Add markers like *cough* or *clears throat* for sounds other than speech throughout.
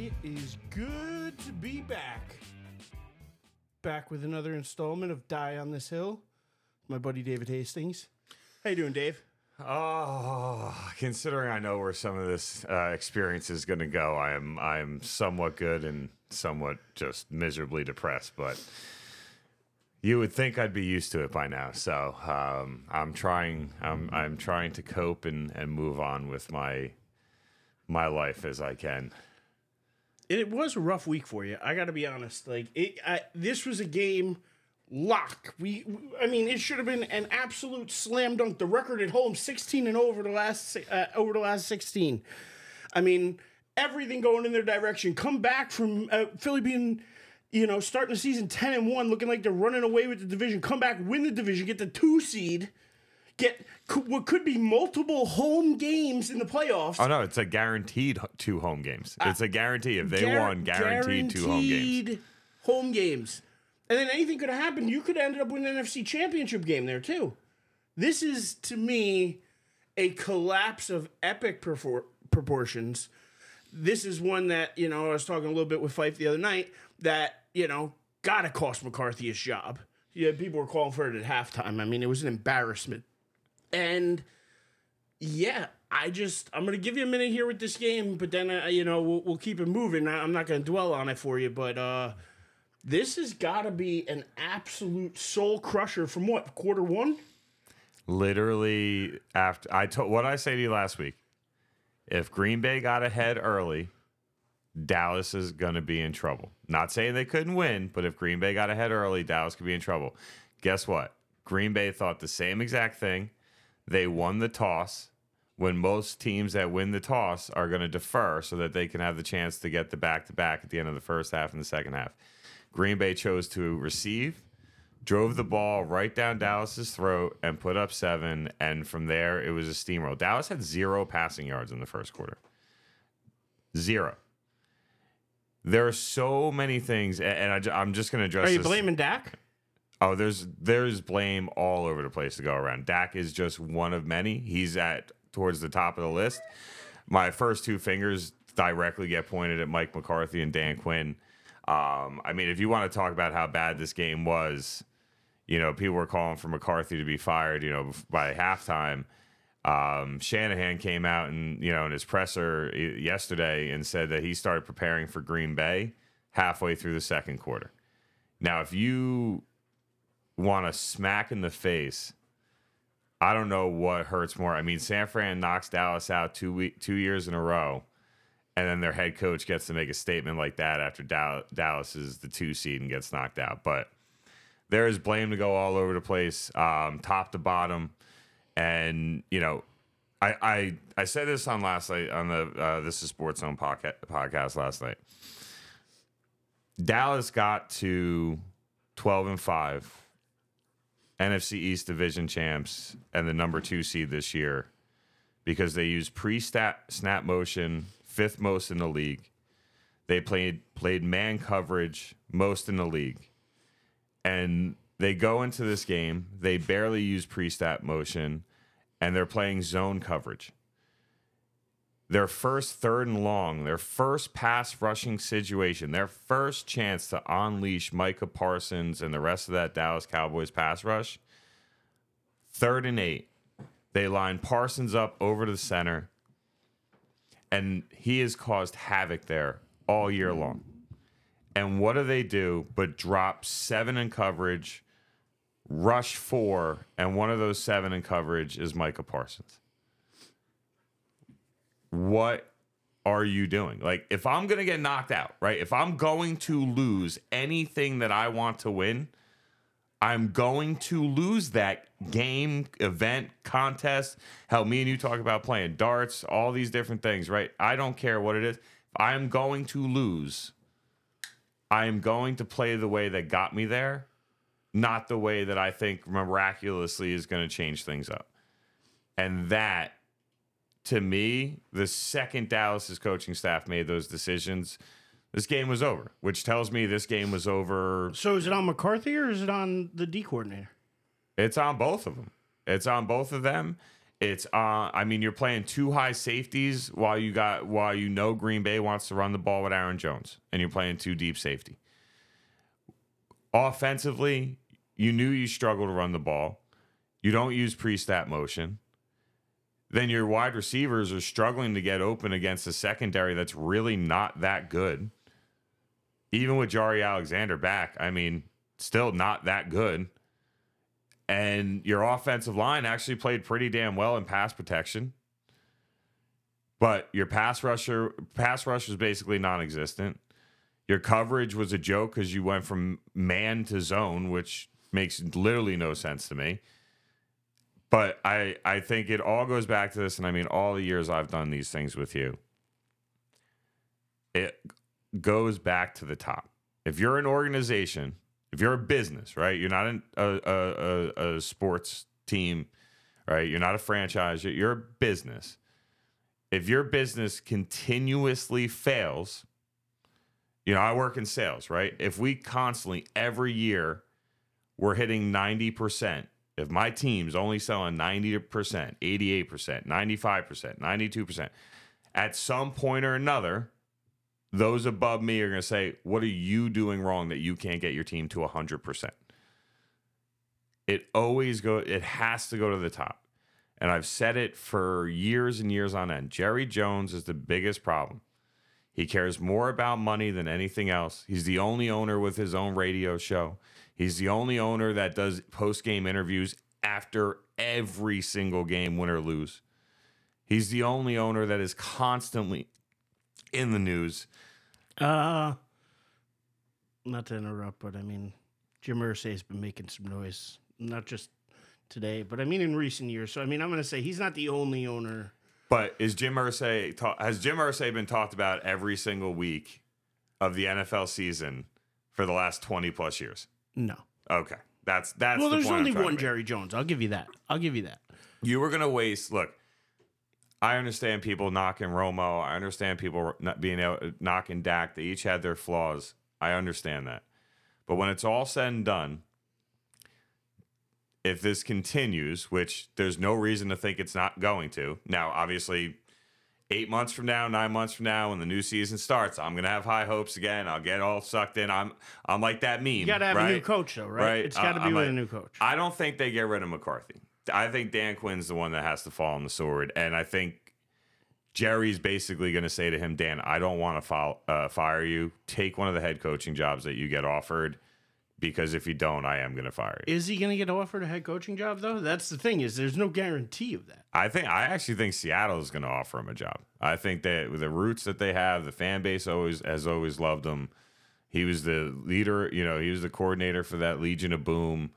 It is good to be back. Back with another installment of Die on This Hill. My buddy David Hastings. How you doing, Dave? Oh, considering I know where some of this uh, experience is going to go, I am I am somewhat good and somewhat just miserably depressed. But you would think I'd be used to it by now. So um, I'm trying I'm I'm trying to cope and, and move on with my my life as I can. It was a rough week for you. I got to be honest. Like it, I, this was a game lock. We, I mean, it should have been an absolute slam dunk. The record at home, sixteen and over the last uh, over the last sixteen. I mean, everything going in their direction. Come back from uh, Philly being, you know, starting the season ten and one, looking like they're running away with the division. Come back, win the division, get the two seed, get what could be multiple home games in the playoffs. Oh no, it's a guaranteed two home games. Ah. It's a guarantee if they Guar- won, guaranteed, two home games. home games. And then anything could have happened. You could have ended up with an NFC championship game there too. This is to me a collapse of epic perfor- proportions. This is one that, you know, I was talking a little bit with Fife the other night that, you know, gotta cost McCarthy his job. Yeah, people were calling for it at halftime. I mean, it was an embarrassment. And yeah, I just I'm gonna give you a minute here with this game, but then uh, you know we'll, we'll keep it moving. I, I'm not gonna dwell on it for you, but uh, this has got to be an absolute soul crusher from what quarter one. literally after I told what I say to you last week. If Green Bay got ahead early, Dallas is to be in trouble. Not saying they couldn't win, but if Green Bay got ahead early, Dallas could be in trouble. Guess what? Green Bay thought the same exact thing. They won the toss when most teams that win the toss are going to defer so that they can have the chance to get the back to back at the end of the first half and the second half. Green Bay chose to receive, drove the ball right down Dallas's throat and put up seven. And from there, it was a steamroll. Dallas had zero passing yards in the first quarter. Zero. There are so many things, and I, am just going to address. Are you this. blaming Dak? Oh, there's there's blame all over the place to go around. Dak is just one of many. He's at towards the top of the list. My first two fingers directly get pointed at Mike McCarthy and Dan Quinn. Um, I mean, if you want to talk about how bad this game was, you know, people were calling for McCarthy to be fired. You know, by halftime, um, Shanahan came out and you know in his presser yesterday and said that he started preparing for Green Bay halfway through the second quarter. Now, if you want to smack in the face. I don't know what hurts more. I mean, San Fran knocks Dallas out two week, two years in a row, and then their head coach gets to make a statement like that after Dal- Dallas is the two seed and gets knocked out. But there is blame to go all over the place, um, top to bottom, and you know, I I, I said this on last night on the uh, This Is Sports Zone podcast podcast last night. Dallas got to twelve and five NFC East division champs and the number two seed this year because they used pre-stat snap motion, fifth most in the league. They played played man coverage most in the league, and they go into this game. They barely use pre-snap motion, and they're playing zone coverage. Their first third and long, their first pass rushing situation, their first chance to unleash Micah Parsons and the rest of that Dallas Cowboys pass rush. Third and eight. They line Parsons up over to the center, and he has caused havoc there all year long. And what do they do but drop seven in coverage, rush four, and one of those seven in coverage is Micah Parsons? What are you doing? Like, if I'm going to get knocked out, right? If I'm going to lose anything that I want to win, I'm going to lose that game, event, contest. How me and you talk about playing darts, all these different things, right? I don't care what it is. If I'm going to lose, I am going to play the way that got me there, not the way that I think miraculously is going to change things up. And that to me, the second Dallas's coaching staff made those decisions, this game was over, which tells me this game was over. So is it on McCarthy or is it on the D coordinator? It's on both of them. It's on both of them. It's on. I mean you're playing two high safeties while you got while you know Green Bay wants to run the ball with Aaron Jones and you're playing two deep safety. Offensively, you knew you struggled to run the ball. You don't use pre-snap motion. Then your wide receivers are struggling to get open against a secondary that's really not that good. Even with Jaire Alexander back, I mean, still not that good. And your offensive line actually played pretty damn well in pass protection. But your pass rusher pass rush was basically non-existent. Your coverage was a joke because you went from man to zone, which makes literally no sense to me. But I I think it all goes back to this, and I mean all the years I've done these things with you. It goes back to the top. If you're an organization, if you're a business, right? You're not an, a, a, a, sports team, right? You're not a franchise. You're a business. If your business continuously fails, you know, I work in sales, right? If we constantly, every year, we're hitting 90%, if my team's only selling 90%, 88%, 95%, 92%, at some point or another, those above me are going to say, What are you doing wrong that you can't get your team to 100%? It always go it has to go to the top. And I've said it for years and years on end. Jerry Jones is the biggest problem. He cares more about money than anything else. He's the only owner with his own radio show. He's the only owner that does post game interviews after every single game, win or lose. He's the only owner that is constantly in the news. Uh, not to interrupt, but I mean, Jim Irsay has been making some noise, not just today, but I mean in recent years. So I mean, I'm going to say he's not the only owner. But is Jim Irsay has Jim Irsay been talked about every single week of the NFL season for the last 20 plus years? No. Okay. That's that's well, the there's only one. Jerry Jones. I'll give you that. I'll give you that. You were gonna waste. Look, I understand people knocking Romo. I understand people not being able knocking Dak. They each had their flaws. I understand that. But when it's all said and done, if this continues, which there's no reason to think it's not going to. Now, obviously, eight months from now, nine months from now, when the new season starts, I'm gonna have high hopes again. I'll get all sucked in. I'm I'm like that meme. You got to have right? a new coach, though, right? Right. It's got to Uh, be I'm with like- a new coach. I don't think they get rid of McCarthy. I think Dan Quinn's the one that has to fall on the sword, and I think Jerry's basically going to say to him, Dan, I don't want to file, uh, fire you. Take one of the head coaching jobs that you get offered, because if you don't, I am going to fire you. Is he going to get offered a head coaching job though? That's the thing is there's no guarantee of that. I think I actually think Seattle is going to offer him a job. I think that with the roots that they have, the fan base always has always loved him. He was the leader, you know, he was the coordinator for that Legion of Boom.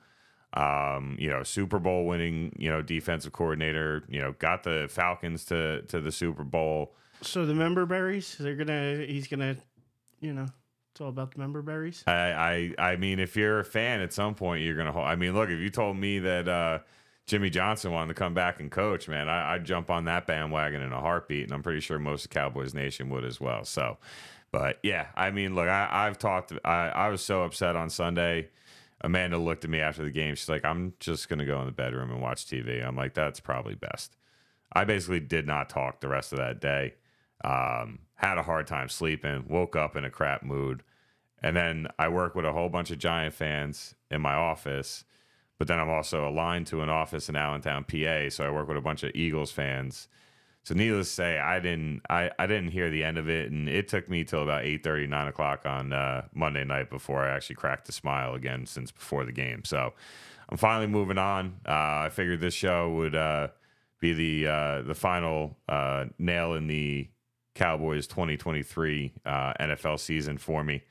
Um, you know, Super Bowl winning, you know, defensive coordinator, you know, got the Falcons to to the Super Bowl. So the member berries, they're gonna. He's gonna. You know, it's all about the member berries. I I I mean, if you're a fan at some point, you're gonna. I mean, look, if you told me that uh, Jimmy Johnson wanted to come back and coach, man, I, I'd jump on that bandwagon in a heartbeat, and I'm pretty sure most of Cowboys Nation would as well. So, but yeah, I mean, look, I, I've talked. I I was so upset on Sunday. Amanda looked at me after the game. She's like, "I'm just gonna go in the bedroom and watch TV." I'm like, "That's probably best." I basically did not talk the rest of that day. Um, had a hard time sleeping. Woke up in a crap mood. And then I work with a whole bunch of Giant fans in my office, but then I'm also aligned to an office in Allentown, PA. So I work with a bunch of Eagles fans. So needless to say, I didn't I, I didn't hear the end of it, and it took me till about 8 9 o'clock on uh, Monday night before I actually cracked a smile again since before the game. So I'm finally moving on. Uh, I figured this show would uh, be the uh, the final uh, nail in the Cowboys 2023 uh, NFL season for me.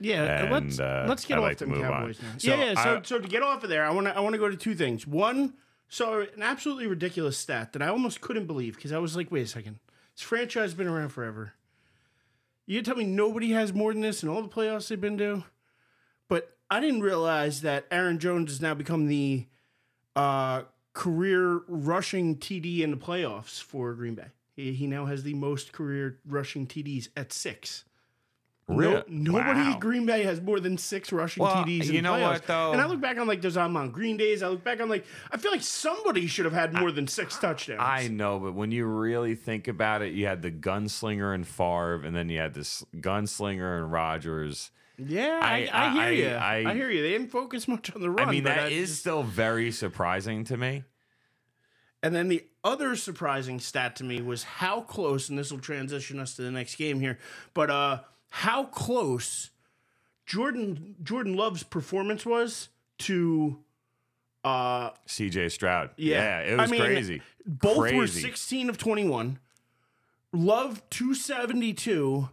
Yeah, And, let's uh, let's get I'd off like to them. Cowboys now. So yeah, yeah. So I- so to get off of there, I want to I want to go to two things. One, so an absolutely ridiculous stat that I almost couldn't believe because I was like, wait a second, this franchise has been around forever. You tell me nobody has more than this in all the playoffs they've been to, but I didn't realize that Aaron Jones has now become the uh, career rushing TD in the playoffs for Green Bay. He, now has the most career rushing TDs at six. Really? No, nobody Wow. at Green Bay has more than six rushing Well, TDs. In you know playoffs. what, though? And I look back on like those I'm on Green days. I look back on like I feel like somebody should have had more than six touchdowns. I know, but when you really think about it, you had the gunslinger and Favre, and then you had this gunslinger and Rodgers. yeah, I, I- I, hear I- you. I- I, hear you. They didn't focus much on the run. I mean, that is still very surprising to me. And then the other surprising stat to me was how close, and this will transition us to the next game here, but uh how close Jordan Jordan Love's performance was to uh CJ Stroud. Yeah. it was I mean, crazy. both were 16 of 21. Love 272.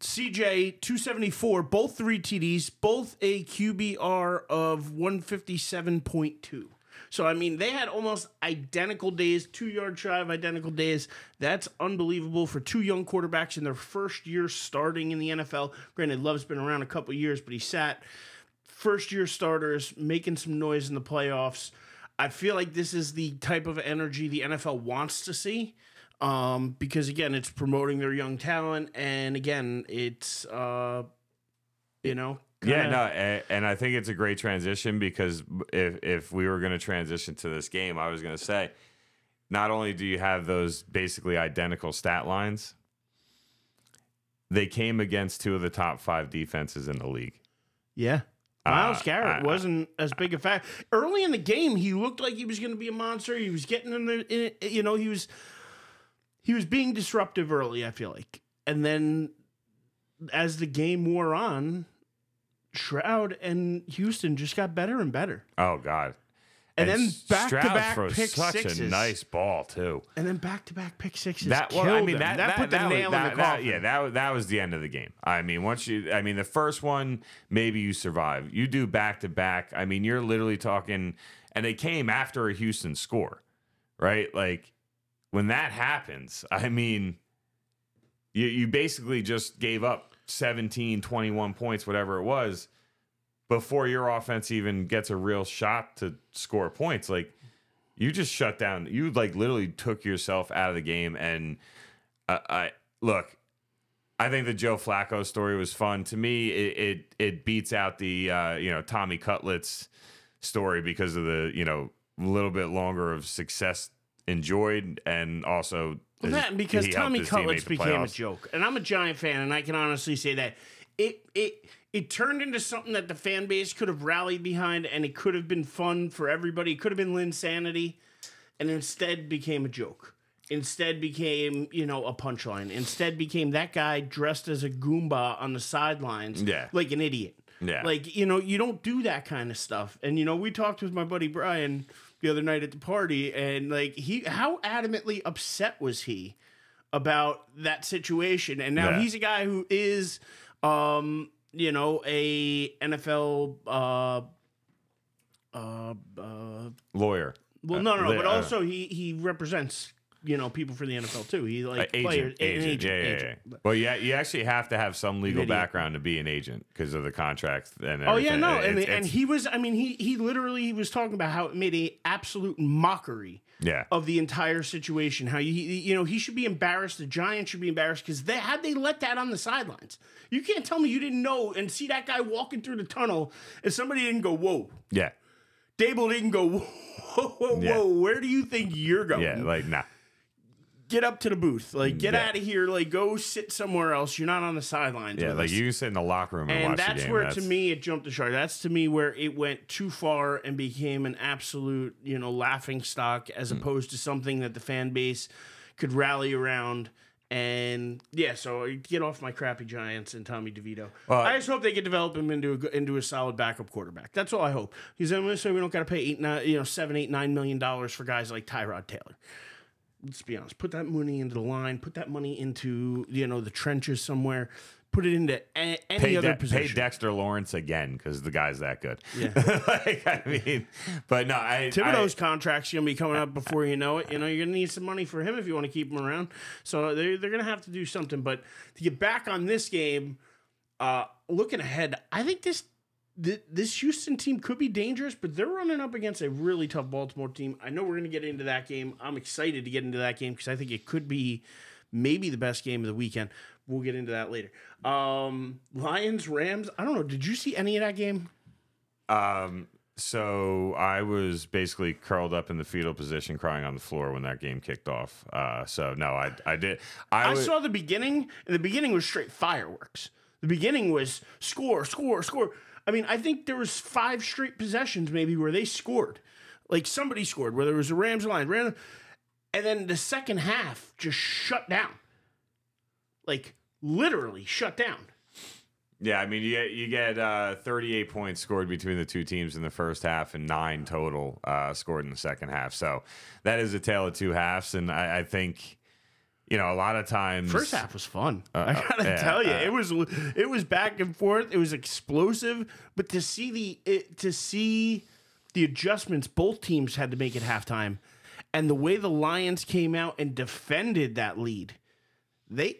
CJ 274, both three TDs, both a QBR of 157.2. So I mean, they had almost identical days, two yard shy of identical days. That's unbelievable for two young quarterbacks in their first year starting in the NFL. Granted, Love's been around a couple years, but he sat first year starters making some noise in the playoffs. I feel like this is the type of energy the NFL wants to see. Um, because again, it's promoting their young talent, and again, it's uh, you know, Yeah, kinda- no, and, and I think it's a great transition because if if we were going to transition to this game, I was going to say, not only do you have those basically identical stat lines, they came against two of the top five defenses in the league. yeah. Miles Uh, Garrett I- wasn't as big a fact. Early in the game, he looked like he was going to be a monster. He was getting in the, in, you know, he was he was being disruptive early. I feel like, and then as the game wore on, Stroud and Houston just got better and better. Oh God! And then back-to-back Stroud throws pick such sixes. a nice ball too. And then back to back pick sixes. That well, killed I mean them. that that, put the that was- nail that- in the that- coffin. yeah, that that was the end of the game. I mean, once you, I mean, the first one maybe you survive. You do back to back. I mean, you're literally talking, and they came after a Houston score, right? Like when that happens, I mean, you you basically just gave up 17, 21 points, whatever it was, before your offense even gets a real shot to score points. Like you just shut down. You like literally took yourself out of the game. And uh, I look, I think the Joe Flacco story was fun. To me, it it, it beats out the uh, you know Tommy Cutlets story because of the you know a little bit longer of success enjoyed and also Well, that and because he helped Tommy his Cutlets became a playoffs. joke, and I'm a Giant fan, and I can honestly say that it it it turned into something that the fan base could have rallied behind, and it could have been fun for everybody. It could have been Linsanity, and instead became a joke. Instead became you know a punchline. Instead became that guy dressed as a goomba on the sidelines, Yeah. like an idiot. Yeah. Like, you know, you don't do that kind of stuff. And, you know, we talked with my buddy Brian the other night at the party, and, like, he, how adamantly upset was he about that situation? And now Yeah. he's a guy who is, um, you know, a NFL, uh, uh, uh, lawyer. well, no, no, no, but uh, also he, he represents, you know, people for the NFL too. He, like, agent, players, agent, agent, yeah, yeah, agent. yeah. Well, yeah, you actually have to have some legal background to be an agent because of the contract and Oh yeah, no, It's- and, and he was. I mean, he he literally he was talking about how it made a absolute mockery yeah, of the entire situation. How you you know he should be embarrassed. The Giants should be embarrassed because they had they let that on the sidelines. You can't tell me you didn't know and see that guy walking through the tunnel and somebody didn't go whoa. yeah, Daboll didn't go whoa whoa whoa. Yeah. Where do you think you're going? yeah. Like, nah, Get up to the booth. Like get Yeah. out of here. Like go sit somewhere else. You're not on the sidelines. yeah. Like us. you can sit in the locker room and, and watch that's the game. where that's, to me it jumped the shark that's to me where it went too far and became an absolute you know laughing stock as hmm. opposed to something that the fan base could rally around and yeah so uh, get off my crappy giants and tommy devito Well- i just hope they can develop him into a into a solid backup quarterback that's all i hope because i'm going to say we don't got to pay eight nine you know seven eight nine million dollars for guys like tyrod taylor let's be honest, put that money into the line, put that money into you know the trenches somewhere, put it into a- any pay, other De- pay. Dexter Lawrence again because the guy's that good. Yeah. *laughs* like, I mean, but no, I, Thibodeaux's contract's gonna be coming up before you know it. You know, you're gonna need some money for him if you want to keep him around. So they're they're gonna have to do something. But to get back on this game, uh, looking ahead, I think this th- this Houston team could be dangerous, but they're running up against a really tough Baltimore team. I know we're gonna get into that game. I'm excited to get into that game because I think it could be maybe the best game of the weekend. we'll get into that later. Um, Lions Rams. I don't know. Did you see any of that game? Um, so I was basically curled up in the fetal position, crying on the floor when that game kicked off. Uh, so no, I I did. I, I saw the beginning, and the beginning was straight fireworks. The beginning was score, score, score. I mean, I think there was five straight possessions maybe where they scored. Like somebody scored, whether it was the Rams line, random, and then the second half just shut down. Like literally shut down. Yeah, I mean, you get you get uh, 38 points scored between the two teams in the first half, and nine total uh, scored in the second half. So that is a tale of two halves, and I, I think, you know, a lot of times First half was fun. I gotta yeah, tell you, uh, it was it was back and forth. It was explosive, but to see the it, to see the adjustments both teams had to make at halftime, and the way the Lions came out and defended that lead, they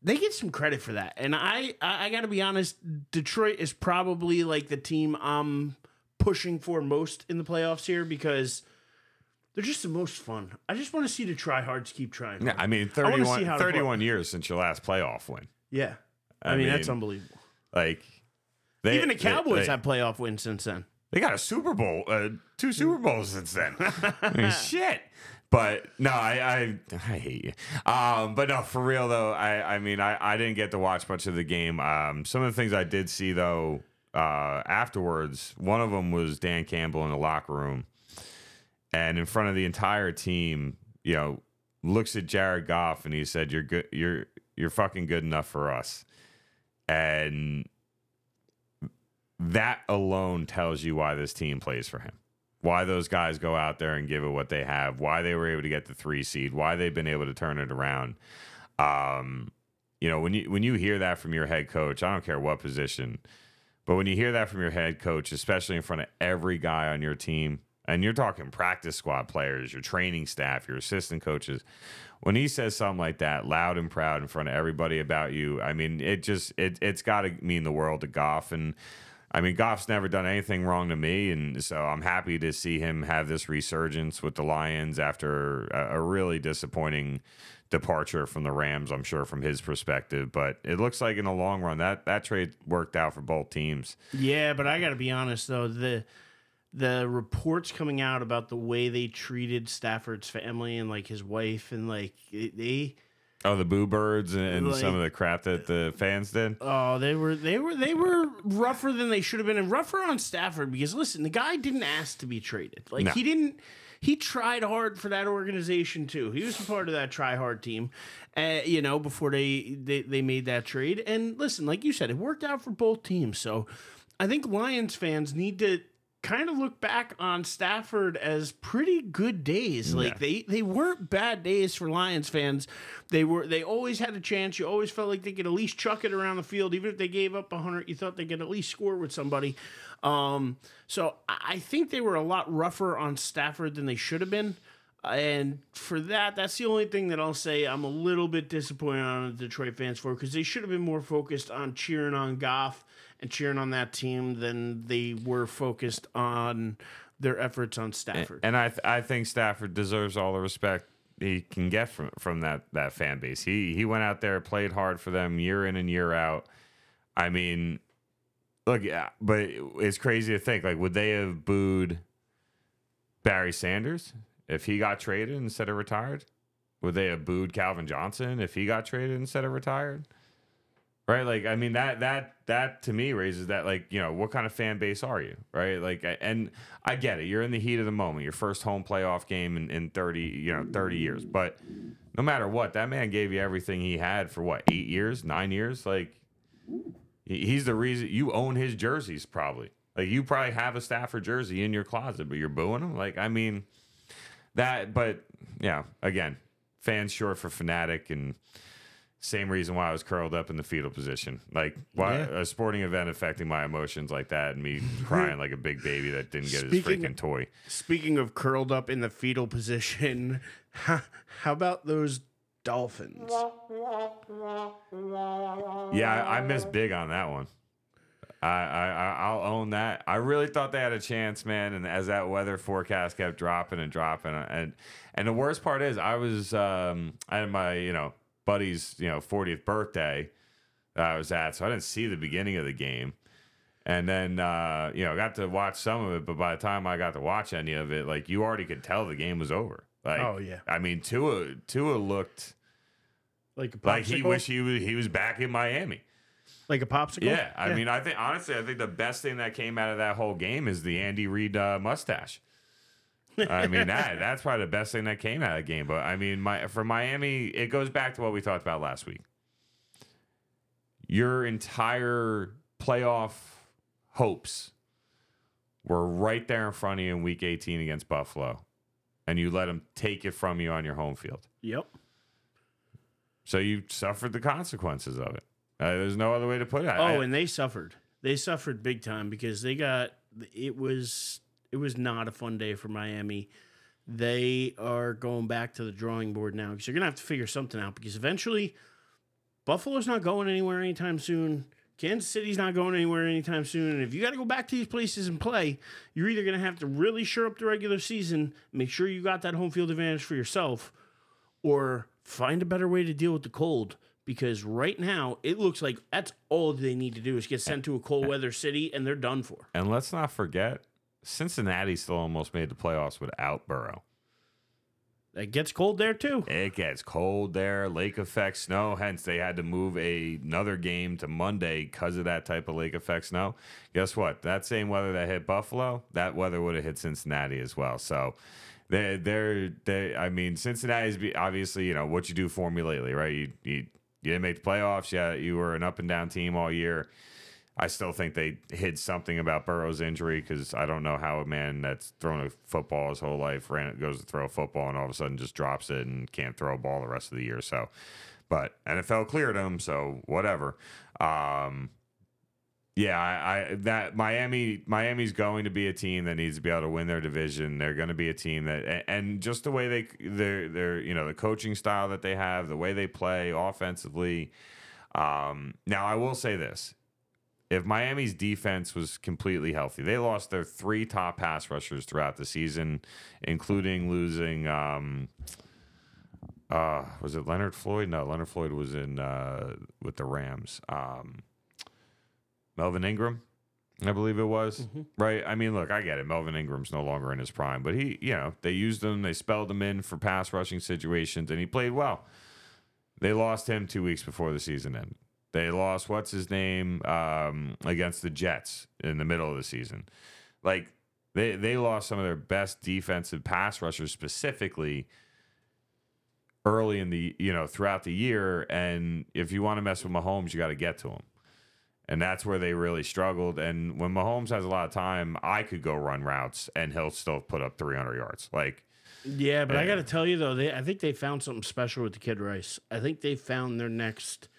they get some credit for that. And I I, I got to be honest, Detroit is probably like the team I'm pushing for most in the playoffs here because. They're just the most fun. I just want to see the tryhards keep trying. Yeah. I mean, 31, how to play. 31 years since your last playoff win. Yeah. I, I mean, that's unbelievable. Like, they, Even the they- Cowboys they, have playoff wins since then. They got a Super Bowl, uh, two Super Bowls since then. *laughs* I mean, shit. But no, I, I I hate you. Um, but no, for real though, I I mean I, I didn't get to watch much of the game. Um, some of the things I did see though uh, afterwards, one of them was Dan Campbell in the locker room, and in front of the entire team, you know, looks at Jared Goff and he said, "You're good. You're you're fucking good enough for us," and that alone tells you why this team plays for him. Why those guys go out there and give it what they have, why they were able to get the three seed, why they've been able to turn it around. Um, you know, when you when you hear that from your head coach, I don't care what position, but when you hear that from your head coach, especially in front of every guy on your team, and you're talking practice squad players, your training staff, your assistant coaches, when he says something like that, loud and proud in front of everybody about you, I mean, it just it it's got to mean the world to Goff. And I mean, Goff's never done anything wrong to me, and so I'm happy to see him have this resurgence with the Lions after a, a really disappointing departure from the Rams. I'm sure from his perspective, but it looks like in the long run that that trade worked out for both teams. Yeah, but I got to be honest though the the reports coming out about the way they treated Stafford's family and like his wife and like they Oh, the Boo Birds and, and Like- some of the crap that the fans did. oh they were they were they were rougher than they should have been and rougher on Stafford because listen the guy didn't ask to be traded like No. he didn't he tried hard for that organization too he was a part of that try hard team uh, you know before they, they they made that trade and listen like you said it worked out for both teams so I think Lions fans need to kind of look back on Stafford as pretty good days. Like Yeah. they they weren't bad days for Lions fans. They were they always had a chance. You always felt like they could at least chuck it around the field, even if they gave up hundred. You thought they could at least score with somebody. Um, so I I think they were a lot rougher on Stafford than they should have been. And for that, that's the only thing that I'll say I'm a little bit disappointed on the Detroit fans for because they should have been more focused on cheering on Goff and cheering on that team than they were focused on their efforts on Stafford. And I th- I think Stafford deserves all the respect he can get from from that that fan base. He he went out there, played hard for them year in and year out. I mean, look, yeah, but it's crazy to think like would they have booed Barry Sanders if he got traded instead of retired? Would they have booed Calvin Johnson if he got traded instead of retired? Right, like I mean that that that to me raises that like you know what kind of fan base are you, right? Like and I get it, you're in the heat of the moment, your first home playoff game in, in thirty you know thirty years, but no matter what, that man gave you everything he had for what eight years, nine years, like he's the reason you own his jerseys probably, like you probably have a Stafford jersey in your closet, but you're booing him, like I mean that, but yeah, again, fans short for fanatic and. Same reason why I was curled up in the fetal position. Like why Yeah. a sporting event affecting my emotions like that and me *laughs* crying like a big baby that didn't get his freaking toy. Speaking of curled up in the fetal position, *laughs* how about those Dolphins? Yeah, I, I missed big on that one. I, I I- I'll own that. I really thought they had a chance, man. And as that weather forecast kept dropping and dropping, and and the worst part is, I was um I had my you know buddy's you know 40th birthday that I was at, so I didn't see the beginning of the game. And then uh, you know, got to watch some of it, but by the time I got to watch any of it, like you already could tell the game was over. Like, Oh, yeah. I mean, Tua Tua looked Like like he wished he was he was back in Miami. like a popsicle. Yeah, I mean, I think honestly, I think the best thing that came out of that whole game is the Andy Reid uh, mustache. I mean, that that's probably the best thing that came out of the game. But I mean, my for Miami, it goes back to what we talked about last week. Your entire playoff hopes were right there in front of you in Week 18 against Buffalo, and you let them take it from you on your home field. Yep. So you suffered the consequences of it. Uh, there's no other way to put it. Oh, I- and they suffered. They suffered big time because they got it was it was not a fun day for Miami. They are going back to the drawing board now because you're gonna have to figure something out because eventually Buffalo's not going anywhere anytime soon. Kansas City's not going anywhere anytime soon. And if you got to go back to these places and play, you're either going to have to really shore up the regular season, make sure you got that home field advantage for yourself, or find a better way to deal with the cold. Because right now, it looks like that's all they need to do is get sent to a cold weather city and they're done for. And let's not forget, Cincinnati still almost made the playoffs without Burrow. It gets cold there too. It gets cold there, lake effect snow. Hence, they had to move a, another game to Monday because of that type of lake effect snow. Guess what? That same weather that hit Buffalo, that weather would have hit Cincinnati as well. So, they, they're, they. I mean, Cincinnati is obviously, you know, what you do for me lately, right? You, you, you didn't make the playoffs. Yeah, you were an up and down team all year. I still think they hid something about Burrow's injury because I don't know how a man that's thrown a football his whole life ran goes to throw a football and all of a sudden just drops it and can't throw a ball the rest of the year. So, but NFL cleared him, so whatever. Um, yeah, I, I that Miami Miami's going to be a team that needs to be able to win their division. They're going to be a team that and- just the way they they're you know the coaching style that they have, the way they play offensively. Um, now I will say this: if Miami's defense was completely healthy, they lost their three top pass rushers throughout the season, including losing. Um, uh, was it Leonard Floyd? No, Leonard Floyd was in uh, with the Rams. Um, Melvin Ingram, I believe it was. Right? I mean, look, I get it. Melvin Ingram's no longer in his prime, but he, you know, they used him, they spelled him in for pass rushing situations, and he played well. They lost him two weeks before the season ended. They lost what's his name um, against the Jets in the middle of the season. Like they they lost some of their best defensive pass rushers specifically early in the you know throughout the year. And if you want to mess with Mahomes, you got to get to him. And that's where they really struggled. And when Mahomes has a lot of time, I could go run routes and he'll still put up 300 yards. Like Yeah, but I got to tell you though, they I think they found something special with the Kid Rice. I think they found their next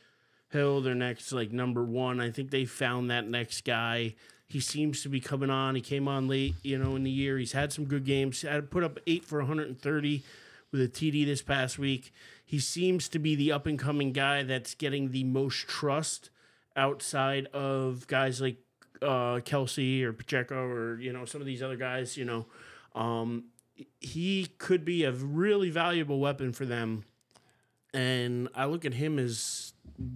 hill, their next like number one. I think they found that next guy. He seems to be coming on. He came on late, you know, in the year. He's had some good games. Had put up eight for 130 with a TD this past week. He seems to be the up and coming guy that's getting the most trust outside of guys like uh, Kelce or Pacheco or you know some of these other guys. You know, um, he could be a really valuable weapon for them. And I look at him as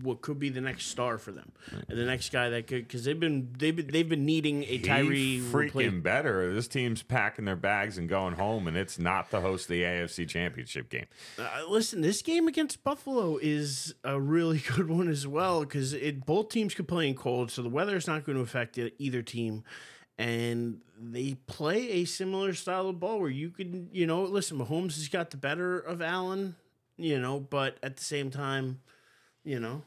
what could be the next star for them, and the next guy that could because they've been they've been they've been needing a Tyree he freaking replacement. better. This team's packing their bags and going home, and it's not the host of the AFC Championship game. Uh, listen, this game against Buffalo is a really *laughs* good one as well because it both teams could play in cold, so the weather is not going to affect it, either team. And they play a similar style of ball where you can, you know, listen, Mahomes has got the better of Allen, you know, but at the same time, you know,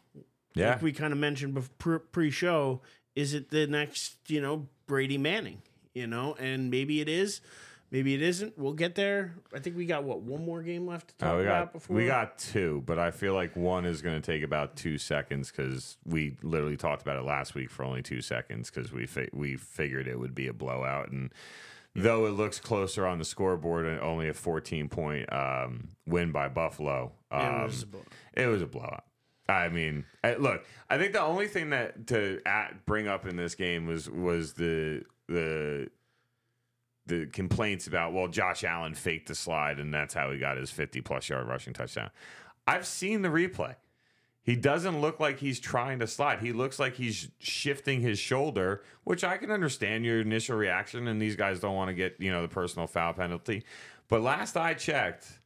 Yeah, like we kind of mentioned bef- pre show, is it the next, you know, Brady Manning, you know, and maybe it is. Maybe it isn't. We'll get there. I think we got what one more game left to talk Uh, we about got before we got two, but I feel like one is going to take about two seconds because we literally talked about it last week for only two seconds because we fi- we figured it would be a blowout, and though it looks closer on the scoreboard and only a 14 point um, win by Buffalo, um, It was a it was a blowout. I mean, I, look, I think the only thing that to at, bring up in this game was was the the the complaints about well, Josh Allen faked the slide and that's how he got his 50 plus yard rushing touchdown. I've seen the replay. He doesn't look like he's trying to slide. He looks like he's shifting his shoulder, which I can understand your initial reaction. And these guys don't want to get, you know, the personal foul penalty. But last I checked,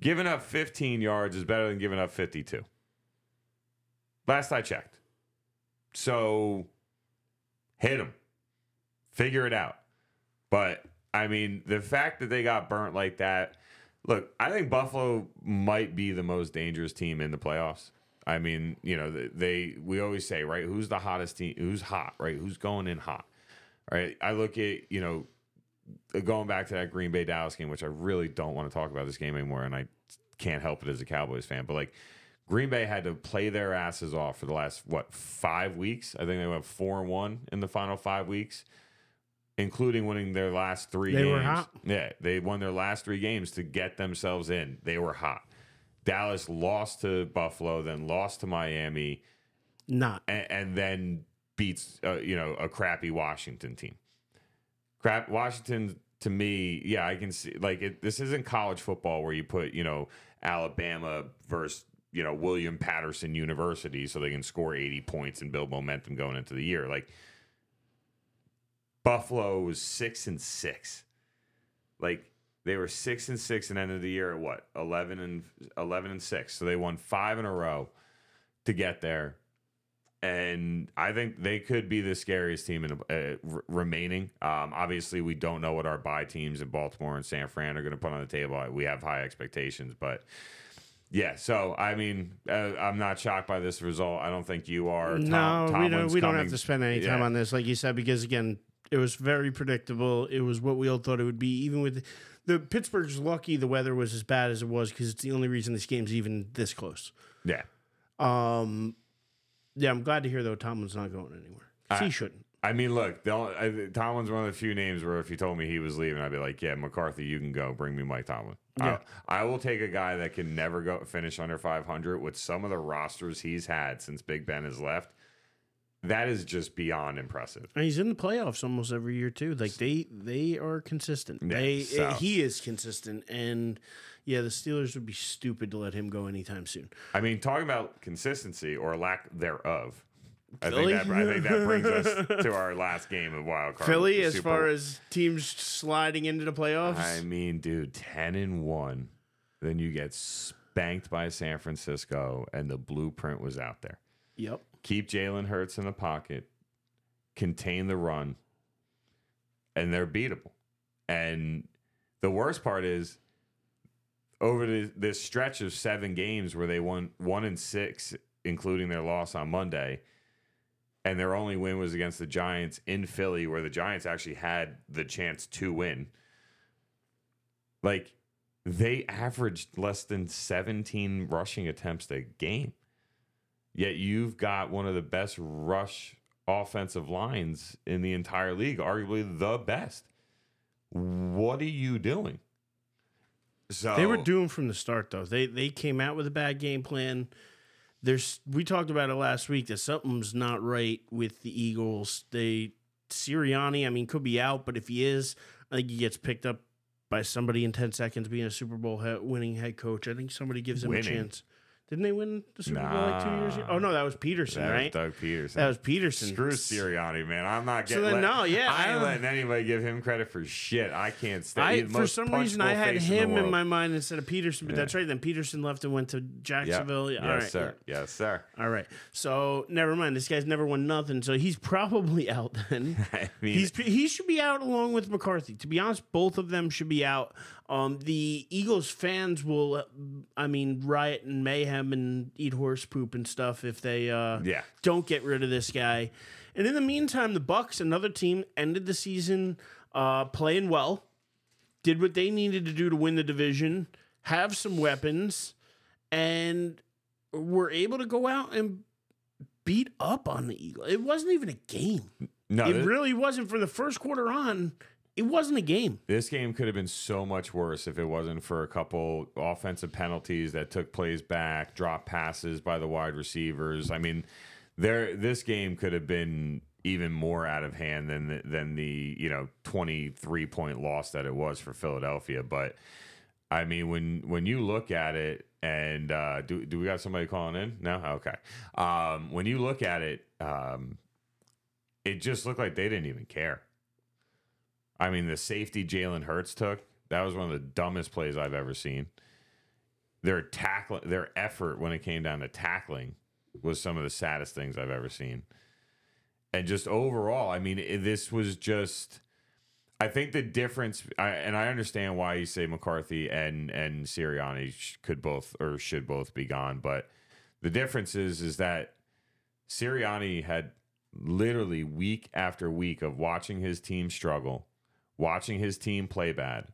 giving up 15 yards is better than giving up 52. Last I checked. So hit them. figure it out. But I mean, the fact that they got burnt like that. Look, I think Buffalo might be the most dangerous team in the playoffs. I mean, you know, they we always say, right, who's the hottest team? Who's hot, right? Who's going in hot? Right? I look at, you know, uh, going back to that Green Bay Dallas game, which I really don't want to talk about this game anymore and I can't help it as a Cowboys fan, but like Green Bay had to play their asses off for the last what five weeks. I think they went four and one in the final five weeks, including winning their last three. They games. were hot. Yeah, they won their last three games to get themselves in. They were hot. Dallas lost to Buffalo, then lost to Miami, Not. and, and then beats uh, you know a crappy Washington team. Crap, Washington to me, yeah, I can see like it, this isn't college football where you put you know Alabama versus you know William Paterson University so they can score eighty points and build momentum going into the year. Like Buffalo was six and six, like they were six and six and end of the year at what eleven and eleven and six. So they won five in a row to get there and I think they could be the scariest team in uh, remaining. Um, obviously, we don't know what our bye teams in Baltimore and San Fran are going to put on the table. We have high expectations, but yeah. So I mean, uh, I'm not shocked by this result. I don't think you are. Tom, no, we don't. Tomlin's We don't have to spend any time yeah. on this, like you said, because again, it was very predictable. It was what we all thought it would be. Even with the Pittsburgh's lucky, the weather was as bad as it was because it's the only reason this game's even this close. Yeah, Um, yeah, I'm glad to hear though Tomlin's not going anywhere. I- he shouldn't. I mean, look, the only, I, Tomlin's one of the few names where if you told me he was leaving, I'd be like, yeah, McCarthy, you can go. Bring me Mike Tomlin. Yeah. I, I will take a guy that can never go finish under 500 with some of the rosters he's had since Big Ben has left. That is just beyond impressive. And he's in the playoffs almost every year too. Like they they are consistent. Yeah, they so- eh, he is consistent, and yeah, the Steelers would be stupid to let him go anytime soon. I mean, talking about consistency or lack thereof. I think, that, I think that brings us to our last game of wild card. Philly, as Super far Bowl. as teams sliding into the playoffs, I mean, dude, ten and one, then you get spanked by San Francisco, and the blueprint was out there. yep. Keep Jalen Hurts in the pocket, contain the run, and they're beatable. And the worst part is over the, this stretch of seven games where they won one and six, including their loss on Monday, and their only win was against the Giants in Philly, where the Giants actually had the chance to win. Like they averaged less than 17 rushing attempts a game. Yet you've got one of the best rush offensive lines in the entire league, arguably the best. What are you doing? So They were doomed from the start, though. They they came out with a bad game plan. There's we talked about it last week that something's not right with the Eagles. They Sirianni, I mean, could be out, but if he is, I think he gets picked up by somebody in ten seconds being a Super Bowl he- winning head coach. I think somebody gives him Winning? a chance. Didn't they win the Super Bowl like two years ago? Oh no, that was Pederson, that was right? Doug Pederson. that was Pederson. Screw Sirianni, man. I'm not So getting. then, let- no, yeah, I ain't letting anybody give him credit for shit. I can't stand. I, he's the for some reason, I had face in him in, my mind instead of Pederson, but Yeah. that's right. Then Pederson left and went to Yep. Jacksonville. Yes, All right, sir. Yes, sir. All right. So never mind. This guy's never won nothing. So he's probably *laughs* out then. *laughs* I mean, He's he should be out along with McCarthy. To be honest, both of them should be out. Um, the Eagles fans will, uh, I mean, riot and mayhem and eat horse poop and stuff if they uh, yeah. don't get rid of this guy. And in the meantime, the Bucks, another team, ended the season uh, playing well, did what they needed to do to win the division, have some weapons, and were able to go out and beat up on the Eagles. It wasn't even a game. No, it really wasn't from the first quarter on. It wasn't a game. this game could have been so much worse if it wasn't for a couple offensive penalties that took plays back, drop passes by the wide receivers. I mean, there this game could have been even more out of hand than the, than the you know 23 point loss that it was for Philadelphia, but I mean, when when you look at it, and uh, do do we got somebody calling in? No, okay. Um, when you look at it, um, it just looked like they didn't even care. I mean, the safety Jalen Hurts took that was one of the dumbest plays I've ever seen. Their tackle, their effort when it came down to tackling was some of the saddest things I've ever seen. And just overall, I mean, it, this was just. I think the difference, I, and I understand why you say McCarthy and and Sirianni could both or should both be gone, but the difference is is that Sirianni had literally week after week of watching his team struggle, watching his team play bad,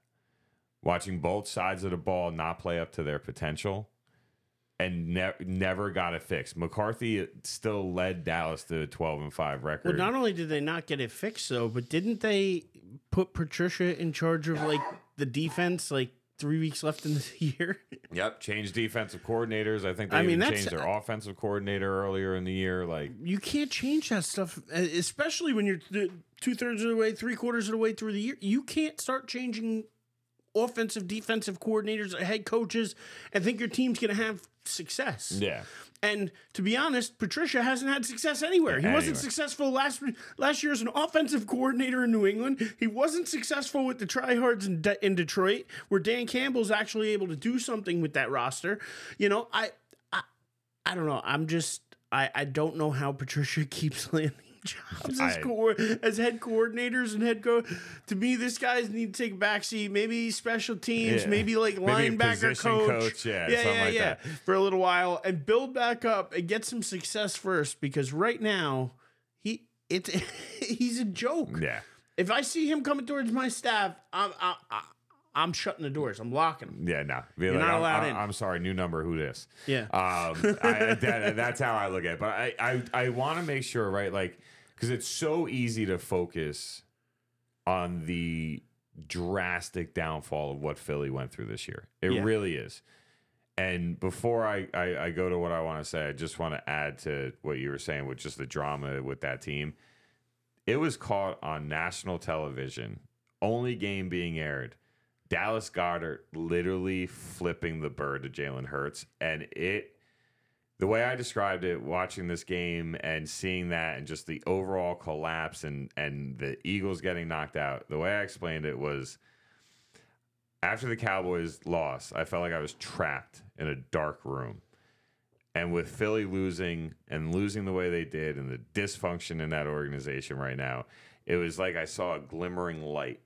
watching both sides of the ball not play up to their potential, and ne- never got it fixed. McCarthy still led Dallas to a twelve and five record. Well, not only did they not get it fixed though, but didn't they put Patricia in charge of like the defense like three weeks left in the *laughs* year? Yep, change defensive coordinators. I think they I mean, even changed their offensive coordinator earlier in the year. Like, you can't change that stuff, uh, especially when you're two thirds of the way, three quarters of the way through the year. You can't start changing offensive, defensive coordinators, head coaches, and think your team's going to have success. yeah, And to be honest, Patricia hasn't had success anywhere. He wasn't successful last last year as an offensive coordinator in New England. He wasn't successful with the tryhards in, De- in Detroit, where Dan Campbell's actually able to do something with that roster. You know, I I, I don't know. I'm just I, I don't know how Patricia *laughs* keeps landing jobs as, I- co- as head coordinators and head coach. To me, this guy's need to take a backseat. Maybe special teams, Yeah. maybe like Maybe linebacker coach. coach, yeah, yeah, something yeah, like yeah. that. For a little while and build back up and get some success first because right now he it's *laughs* he's a joke. yeah. If I see him coming towards my staff, I'm I, I, I'm shutting the doors. I'm locking them. Yeah, no. Be You're like, not I'm, allowed I'm, in. I'm sorry, new number. Who this? Yeah. Um, *laughs* I, that, that's how I look at it. But I, I, I want to make sure, right? Like, because it's so easy to focus on the drastic downfall of what Philly went through this year. It Yeah. really is. And before I, I, I go to what I want to say, I just want to add to what you were saying with just the drama with that team. It was caught on national television, only game being aired. Dallas Goedert literally flipping the bird to Jalen Hurts. And it, the way I described it, watching this game and seeing that and just the overall collapse and, and the Eagles getting knocked out, the way I explained it was after the Cowboys lost, I felt like I was trapped in a dark room. And with Philly losing and losing the way they did and the dysfunction in that organization right now, it was like I saw a glimmering light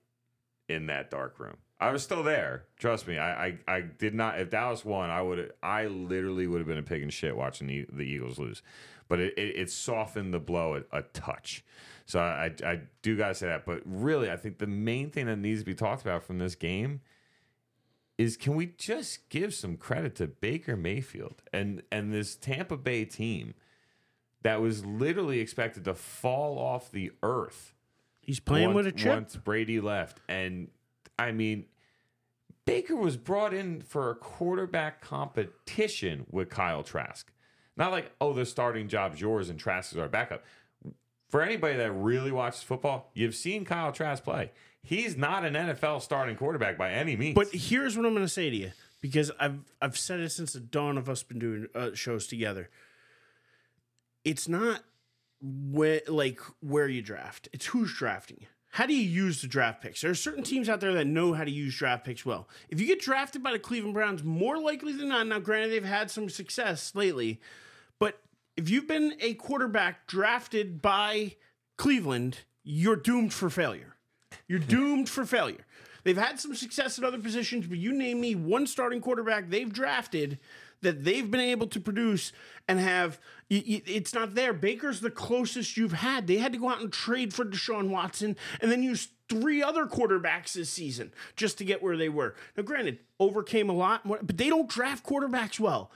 in that dark room. I was still there. Trust me. I I, I did not. If Dallas won, I would. I literally would have been a pig in shit watching the, the Eagles lose. But it, it, it softened the blow a, a touch. So I I do gotta say that. But really, I think the main thing that needs to be talked about from this game is can we just give some credit to Baker Mayfield and and this Tampa Bay team that was literally expected to fall off the earth He's playing once, with a chip. once Brady left. And I mean, Baker was brought in for a quarterback competition with Kyle Trask. Not like, oh, the starting job's yours and Trask is our backup. For anybody that really watches football, you've seen Kyle Trask play. He's not an NFL starting quarterback by any means. But here's what I'm going to say to you because I've I've said it since the dawn of us been doing uh, shows together. It's not where like where you draft; it's who's drafting you. How do you use the draft picks? There are certain teams out there that know how to use draft picks well. If you get drafted by the Cleveland Browns, more likely than not, now granted they've had some success lately, but if you've been a quarterback drafted by Cleveland, you're doomed for failure. You're *laughs* doomed for failure. They've had some success at other positions, but you name me one starting quarterback they've drafted that they've been able to produce and have. It's not there. Baker's the closest you've had. They had to go out and trade for Deshaun Watson and then use three other quarterbacks this season just to get where they were. Now, granted, overcame a lot, but they don't draft quarterbacks well.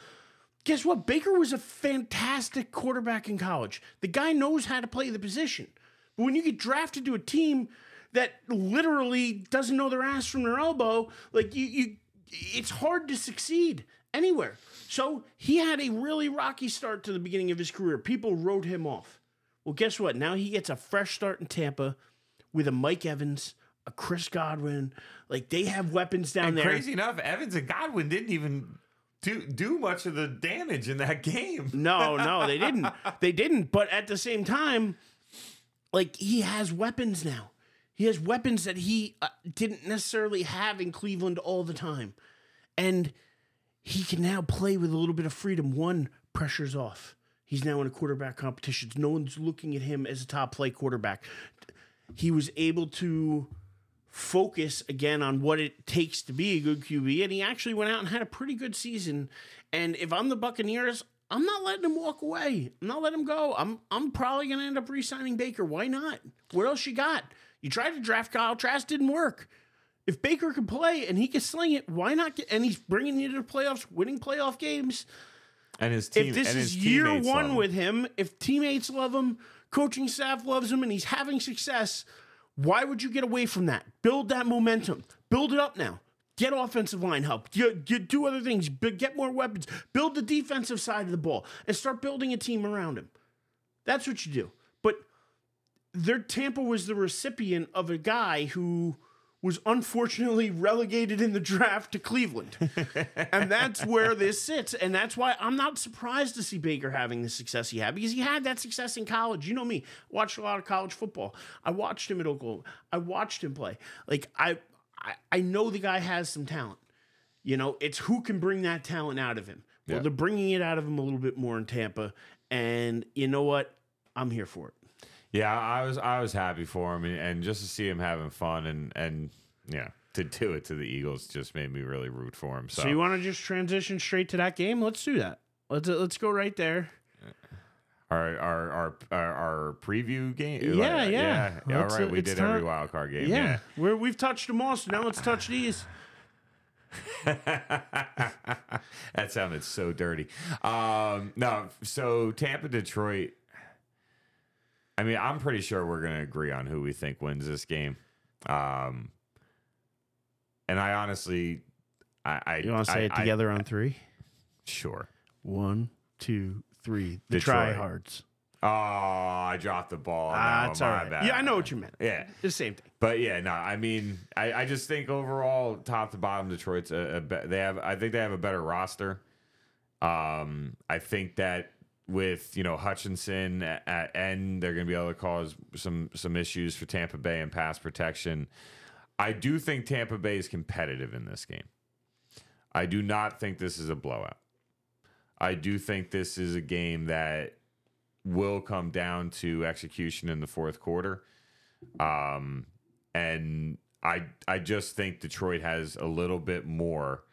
Guess what? Baker was a fantastic quarterback in college. The guy knows how to play the position. But when you get drafted to a team that literally doesn't know their ass from their elbow, like you, you it's hard to succeed anywhere. So he had a really rocky start to the beginning of his career. People wrote him off. Well, guess what? Now he gets a fresh start in Tampa with a Mike Evans, a Chris Godwin. Like they have weapons down And there. crazy enough, Evans and Godwin didn't even do do much of the damage in that *laughs* game. No, *laughs* no, they didn't. They didn't. But at the same time, like he has weapons now. He has weapons that he uh, didn't necessarily have in Cleveland all the time, and he can now play with a little bit of freedom. One pressure's off. He's now in a quarterback competition. No one's looking at him as a top play quarterback. He was able to focus again on what it takes to be a good QB, and he actually went out and had a pretty good season. And if I'm the Buccaneers, I'm not letting him walk away. I'm not letting him go. I'm I'm probably gonna end up re-signing Baker. Why not? What else you got? You tried to draft Kyle Trask, didn't work. If Baker can play and he can sling it, why not get? And he's bringing you to the playoffs, winning playoff games. And his team. If this is year one with him, if teammates love him, coaching staff loves him, and he's having success, why would you get away from that? Build that momentum. Build it up now. Get offensive line help. Get, get- do other things. Get more weapons. Build the defensive side of the ball and start building a team around him. That's what you do. But their Tampa was the recipient of a guy who was unfortunately relegated in the draft to Cleveland. *laughs* and that's where this sits. And that's why I'm not surprised to see Baker having the success he had because he had that success in college. You know me, watched a lot of college football. I watched him at Oklahoma. I watched him play. Like I I, I know the guy has some talent. You know, it's who can bring that talent out of him. Well, Yeah. they're bringing it out of him a little bit more in Tampa. And you know what? I'm here for it. Yeah, I was I was happy for him, and, and just to see him having fun, and and yeah, to do it to the Eagles just made me really root for him. So, So you want to just transition straight to that game? Let's do that. Let's uh, let's go right there. our our our our, our preview game. Yeah, yeah. yeah. All Let's, right, uh, we it's did every time- wild card game. Yeah, Yeah. We're, we've touched them all. So now let's touch these. *laughs* that sounded so dirty. Um, no, so Tampa, Detroit. I mean, I'm pretty sure we're going to agree on who we think wins this game. Um, and I honestly, I, I You want to say I- it I- together on three? sure. One, two, three. The Detroit. tryhards. Oh, I dropped the ball. Ah, No, it's all my right. bad. Yeah, I know what you meant. Yeah. It's the same thing. But yeah, no, I mean, I, I just think overall, top to bottom, Detroit's a, a be- they have. I think they have a better roster. Um, I think that with you know Hutchinson at, end, they're going to be able to cause some some issues for Tampa Bay and pass protection. I do think Tampa Bay is competitive in this game. I do not think this is a blowout. I do think this is a game that will come down to execution in the fourth quarter. Um, and I I just think Detroit has a little bit more,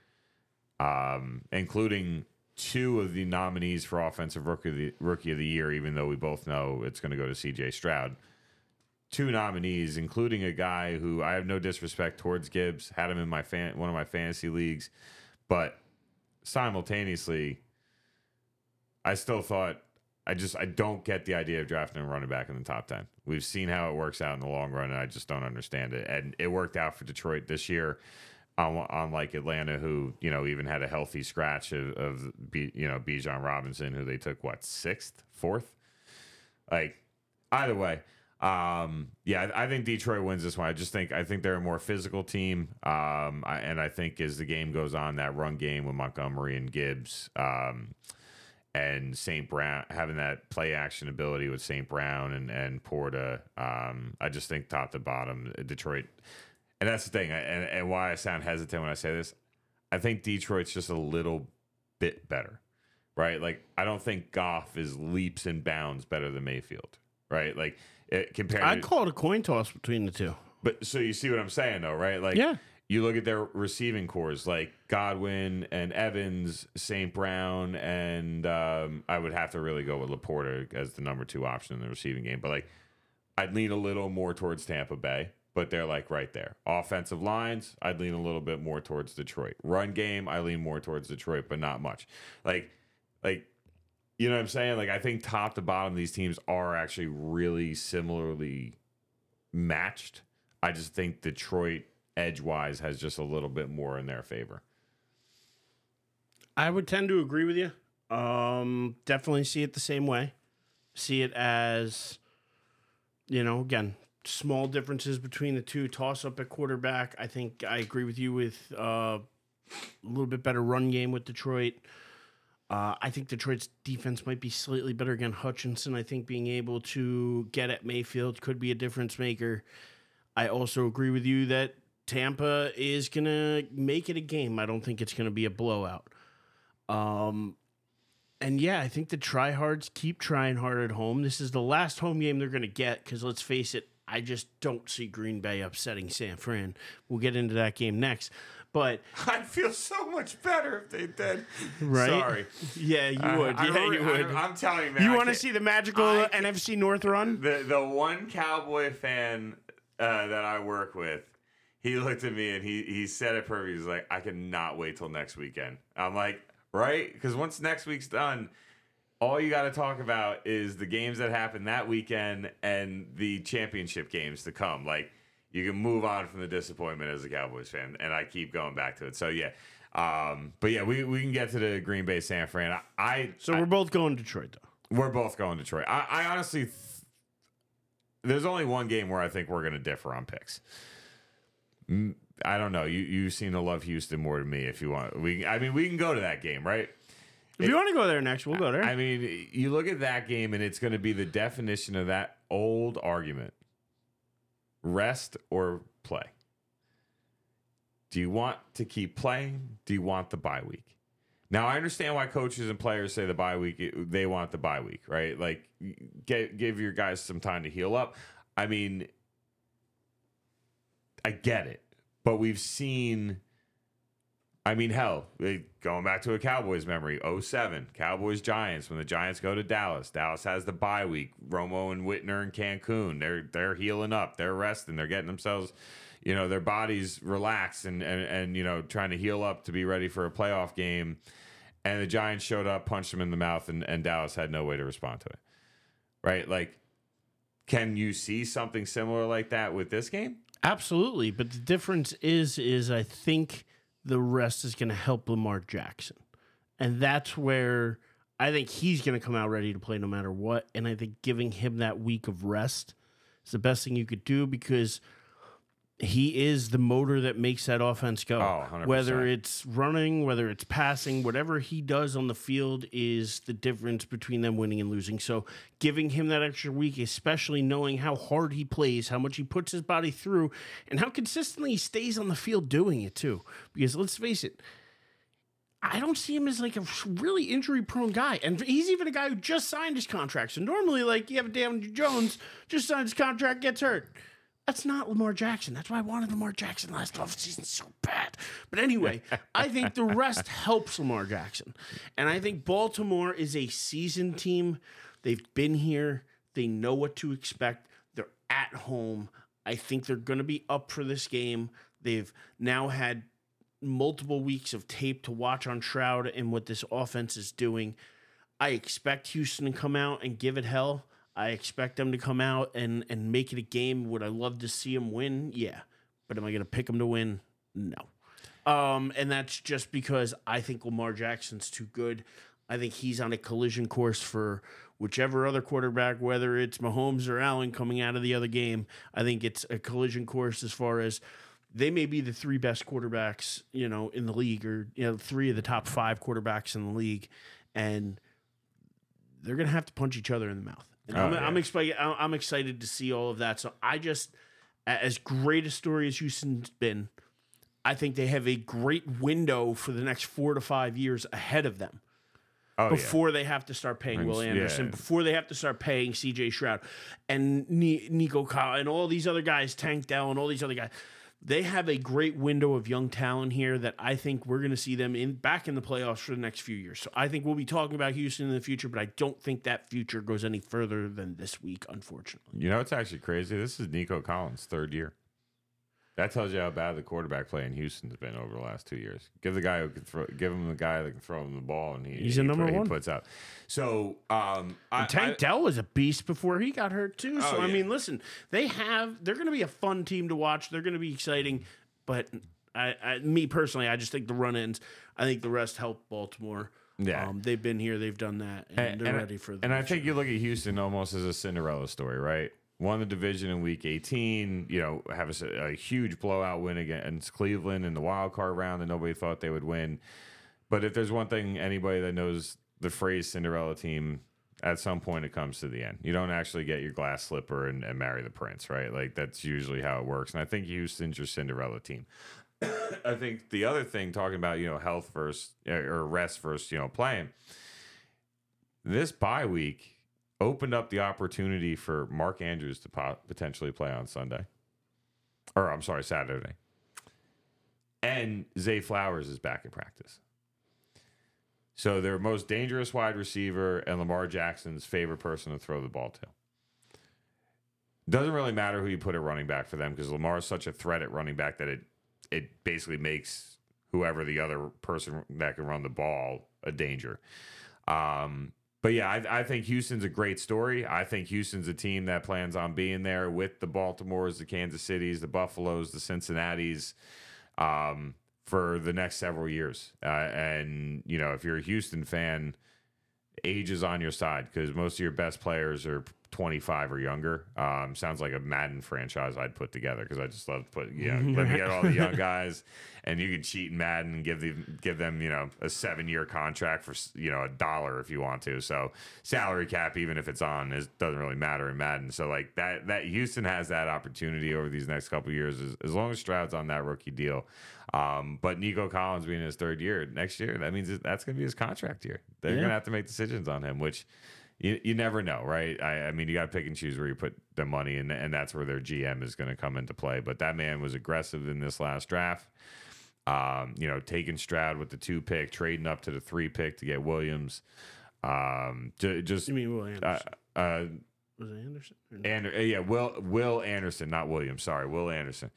um, including two of the nominees for offensive rookie of the, rookie of the year. Even though we both know it's going to go to C.J. Stroud, two nominees, including a guy who I have no disrespect towards Gibbs, had him in my fan one of my fantasy leagues, but simultaneously, I still thought I just I don't get the idea of drafting a running back in the top ten. We've seen how it works out in the long run, and I just don't understand it. And it worked out for Detroit this year, un- unlike Atlanta, who you know even had a healthy scratch of, of B, you know Bijan Robinson, who they took what sixth, fourth. Like either way, um, yeah, I I think Detroit wins this one. I just think I think they're a more physical team, um, I, and I think as the game goes on, that run game with Montgomery and Gibbs. Um, and St. Brown having that play action ability with St. Brown and and Porta. Um, I just think top to bottom, Detroit, and that's the thing, I- and, and why I sound hesitant when I say this. I think Detroit's just a little bit better, right? Like I don't think Goff is leaps and bounds better than Mayfield, right? Like it, compared. I'd to, call it a coin toss between the two. but so you see what I'm saying, though, right? Like, Yeah. you look at their receiving cores, like Godwin and Evans, St. Brown, and um, I would have to really go with Laporta as the number two option in the receiving game. But like, I'd lean a little more towards Tampa Bay, but they're like right there. Offensive lines, I'd lean a little bit more towards Detroit. Run game, I lean more towards Detroit, but not much. Like, like. You know what I'm saying? Like I think top to bottom these teams are actually really similarly matched. I just think Detroit edge wise has just a little bit more in their favor. I would tend to agree with you. Um, definitely see it the same way. See it as, you know, again, small differences between the two. Toss up at quarterback. I think I agree with you with uh, a little bit better run game with Detroit. Uh, I think Detroit's defense might be slightly better against Hutchinson. I think being able to get at Mayfield could be a difference maker. I also agree with you that Tampa is going to make it a game. I don't think it's going to be a blowout. Um, and yeah, I think the tryhards keep trying hard at home. This is the last home game they're going to get because let's face it, I just don't see Green Bay upsetting San Fran. We'll get into that game next. But *laughs* I'd feel so much better if they did. Right? Sorry. yeah, you Uh, would. I yeah, you would. I, am telling you, man. you want to see the magical I NFC North run? the the one cowboy fan uh, that I work with, he looked at me and he he said it perfectly. He's like, I cannot wait till next weekend. I'm like, right? Because once next week's done, all you got to talk about is the games that happen that weekend and the championship games to come. Like you can move on from the disappointment as a Cowboys fan, and I keep going back to it. So yeah. Um, but yeah, we, we can get to the Green Bay San Fran. I, I So we're both going Detroit, though. we're both going Detroit. I, I honestly, th- there's only one game where I think we're going to differ on picks. I don't know. You you seem to love Houston more than me. If you want, we I mean we can go to that game, right? If you want to go there next, we'll go there. I mean, you look at that game, and it's going to be the definition of that old argument: rest or play. Do you want to keep playing? Do you want the bye week? Now I understand why coaches and players say the bye week. They want the bye week, right? Like, get, give your guys some time to heal up. I mean, I get it, but we've seen. I mean, hell, eh, going back to a Cowboys memory, 07, Cowboys Giants, when the Giants go to Dallas. Dallas has the bye week. Romo and Witten and Cancun. They're they're healing up. They're resting. They're getting themselves, you know, their bodies relaxed and and, and you know, trying to heal up to be ready for a playoff game. And the Giants showed up, punched them in the mouth, and, and Dallas had no way to respond to it. Right? Like, can you see something similar like that with this game? Absolutely, but the difference is is I think the rest is going to help Lamar Jackson. And that's where I think he's going to come out ready to play no matter what and I think giving him that week of rest is the best thing you could do because he is the motor that makes that offense go. Oh, 100%. Whether it's running, whether it's passing, whatever he does on the field is the difference between them winning and losing. So, giving him that extra week, especially knowing how hard he plays, how much he puts his body through, and how consistently he stays on the field doing it too. Because let's face it, I don't see him as like a really injury prone guy. And he's even a guy who just signed his contract. So normally, like you have a Daniel Jones, just signed his contract, gets hurt. That's not Lamar Jackson. That's why I wanted Lamar Jackson last offseason so bad. But anyway, *laughs* I think the rest helps Lamar Jackson. And I think Baltimore is a seasoned team. They've been here, they know what to expect. They're at home. I think they're going to be up for this game. They've now had multiple weeks of tape to watch on Stroud and what this offense is doing. I expect Houston to come out and give it hell. I expect them to come out and and make it a game. Would I love to see them win? Yeah. But am I going to pick them to win? No. Um, and that's just because I think Lamar Jackson's too good. I think he's on a collision course for whichever other quarterback, whether it's Mahomes or Allen coming out of the other game. I think it's a collision course as far as they may be the three best quarterbacks, you know, in the league, or you know, three of the top five quarterbacks in the league, and they're gonna have to punch each other in the mouth. And I'm, Oh, yeah. I'm excited. I'm excited to see all of that. So I just, as great a story as Houston's been, I think they have a great window for the next four to five years ahead of them Oh, before they have to start paying Will yeah. Anderson, before they have to start paying CJ Stroud and Ni- Nico Kyle and all these other guys, Tank Dell and all these other guys. They have a great window of young talent here that I think we're going to see them in back in the playoffs for the next few years. So I think we'll be talking about Houston in the future, but I don't think that future goes any further than this week, unfortunately. You know, it's actually crazy. This is Nico Collins' third year. That tells you how bad the quarterback play in Houston's been over the last two years. Give the guy who can throw, give him the guy that can throw him the ball, and he He's a he number put- he one. puts out. So, um, I, Tank I- Dell was a beast before he got hurt too. So Oh, I yeah. mean, listen, they have they're going to be a fun team to watch. They're going to be exciting, but I, I, me personally, I just think the run ins. I think the rest help Baltimore. Yeah. um, they've been here, they've done that, and, they're and ready for. The And I think you look at Houston almost as a Cinderella story, right? Won the division in week 18, you know, have a, a huge blowout win against Cleveland in the wild card round that nobody thought they would win. But if there's one thing anybody that knows the phrase Cinderella team, at some point it comes to the end. You don't actually get your glass slipper and, and marry the prince, right? Like that's usually how it works. And I think Houston's your Cinderella team. *coughs* I think the other thing, talking about you know health first er, or rest first, you know playing. This bye week opened up the opportunity for Mark Andrews to potentially play on Sunday, or I'm sorry, Saturday. And Zay Flowers is back in practice. So their most dangerous wide receiver and Lamar Jackson's favorite person to throw the ball to. Doesn't really matter who you put at running back for them because Lamar is such a threat at running back that it it basically makes whoever the other person that can run the ball a danger. Um, but yeah, I, I, think Houston's a great story. I think Houston's a team that plans on being there with the Baltimores, the Kansas Cities, the Buffaloes, the Cincinnatis um, for the next several years. Uh, and, you know, if you're a Houston fan, age is on your side because most of your best players are 25 or younger. Um, sounds like a Madden franchise I'd put together because I just love to put, you know, *laughs* let me get all the young guys and you can cheat in Madden and give them, give them, you know, a seven year contract for, you know, a dollar if you want to. So salary cap, even if it's on, is doesn't really matter in Madden. So like that, that Houston has that opportunity over these next couple years as, as long as Stroud's on that rookie deal. Um, but Nico Collins being in his third year next year, that means that's going to be his contract year. They're yeah. going to have to make decisions on him, which you, you never know, right? I, I mean, you got to pick and choose where you put the money, and, and that's where their GM is going to come into play. But that man was aggressive in this last draft. Um, you know, taking Stroud with the two pick, trading up to the three pick to get Williams. Um, to, just you mean Will Anderson? Uh, uh, was it Anderson? And uh, yeah, Will Will Anderson, not Williams. Sorry, Will Anderson.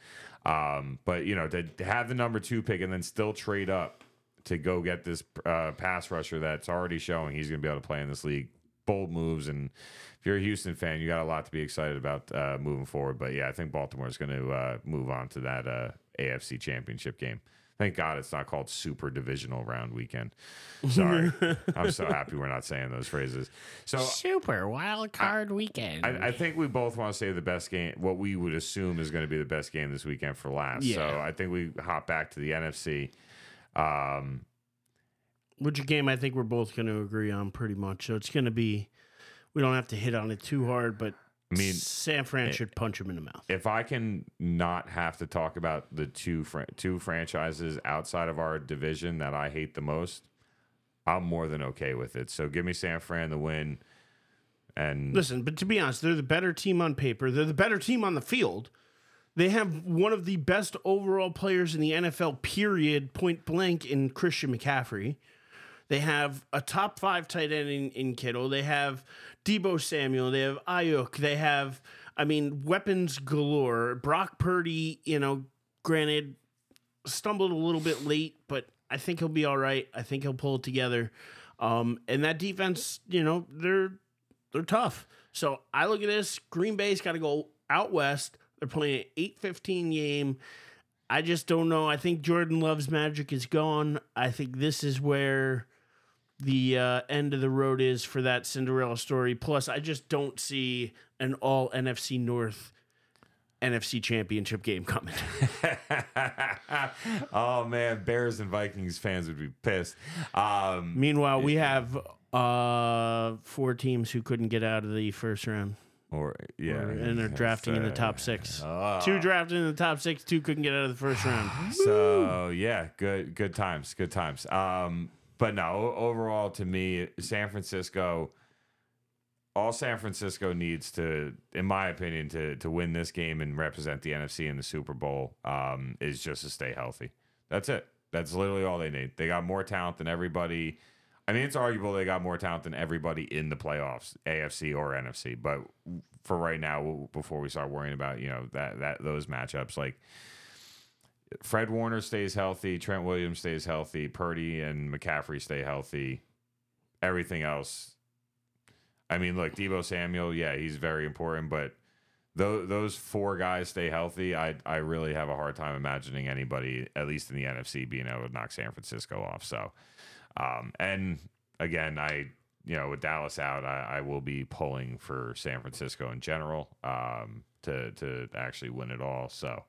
Um, but you know, to, to have the number two pick and then still trade up to go get this uh, pass rusher that's already showing he's going to be able to play in this league bold moves. And if you're a Houston fan, you got a lot to be excited about uh, moving forward. But yeah, I think Baltimore is going to uh, move on to that uh, AFC Championship game. Thank God it's not called Super Divisional Round Weekend. Sorry, *laughs* I'm so happy we're not saying those phrases. So Super Wild Card I, Weekend. I, I, think we both want to say the best game. What we would assume is going to be the best game this weekend for last. Yeah. So I think we hop back to the NFC. Um, which a game I think we're both going to agree on pretty much. So it's going to be, we don't have to hit on it too hard, but I mean, San Fran eh, should punch him in the mouth. If I can not have to talk about the two fr- two franchises outside of our division that I hate the most, I'm more than okay with it. So give me San Fran the win. And listen, but to be honest, they're the better team on paper. They're the better team on the field. They have one of the best overall players in the NFL, period, point blank, in Christian McCaffrey. They have a top five tight end in, in Kittle. They have Deebo Samuel. They have Aiyuk. They have, I mean, weapons galore. Brock Purdy, you know, granted, stumbled a little bit late, but I think he'll be all right. I think he'll pull it together. Um, and that defense, you know, they're they're tough. So I look at this. Green Bay's got to go out west. They're playing an eight fifteen game. I just don't know. I think Jordan Love's magic is gone. I think this is where the uh, end of the road is for that Cinderella story. Plus, I just don't see an all NFC North NFC Championship game coming. *laughs* oh man, Bears and Vikings fans would be pissed. Um, Meanwhile, we have uh, four teams who couldn't get out of the first round. Or yeah, or, and they're drafting in the top six. Uh, two drafted in the top six, two couldn't get out of the first *sighs* round. So yeah, good good times, good times. Um, but no, overall, to me, San Francisco, all San Francisco needs to, in my opinion, to to win this game and represent the NFC in the Super Bowl um, is just to stay healthy. That's it. That's literally all they need. They got more talent than everybody. I mean, it's arguable they got more talent than everybody in the playoffs, AFC or NFC. But for right now, before we start worrying about you know that that those matchups, like Fred Warner stays healthy, Trent Williams stays healthy, Purdy and McCaffrey stay healthy. Everything else, I mean, look, Deebo Samuel, yeah, he's very important, but those those four guys stay healthy. I I really have a hard time imagining anybody, at least in the NFC, being able to knock San Francisco off. So, um, and again, I you know, with Dallas out, I, I will be pulling for San Francisco in general um, to to actually win it all. So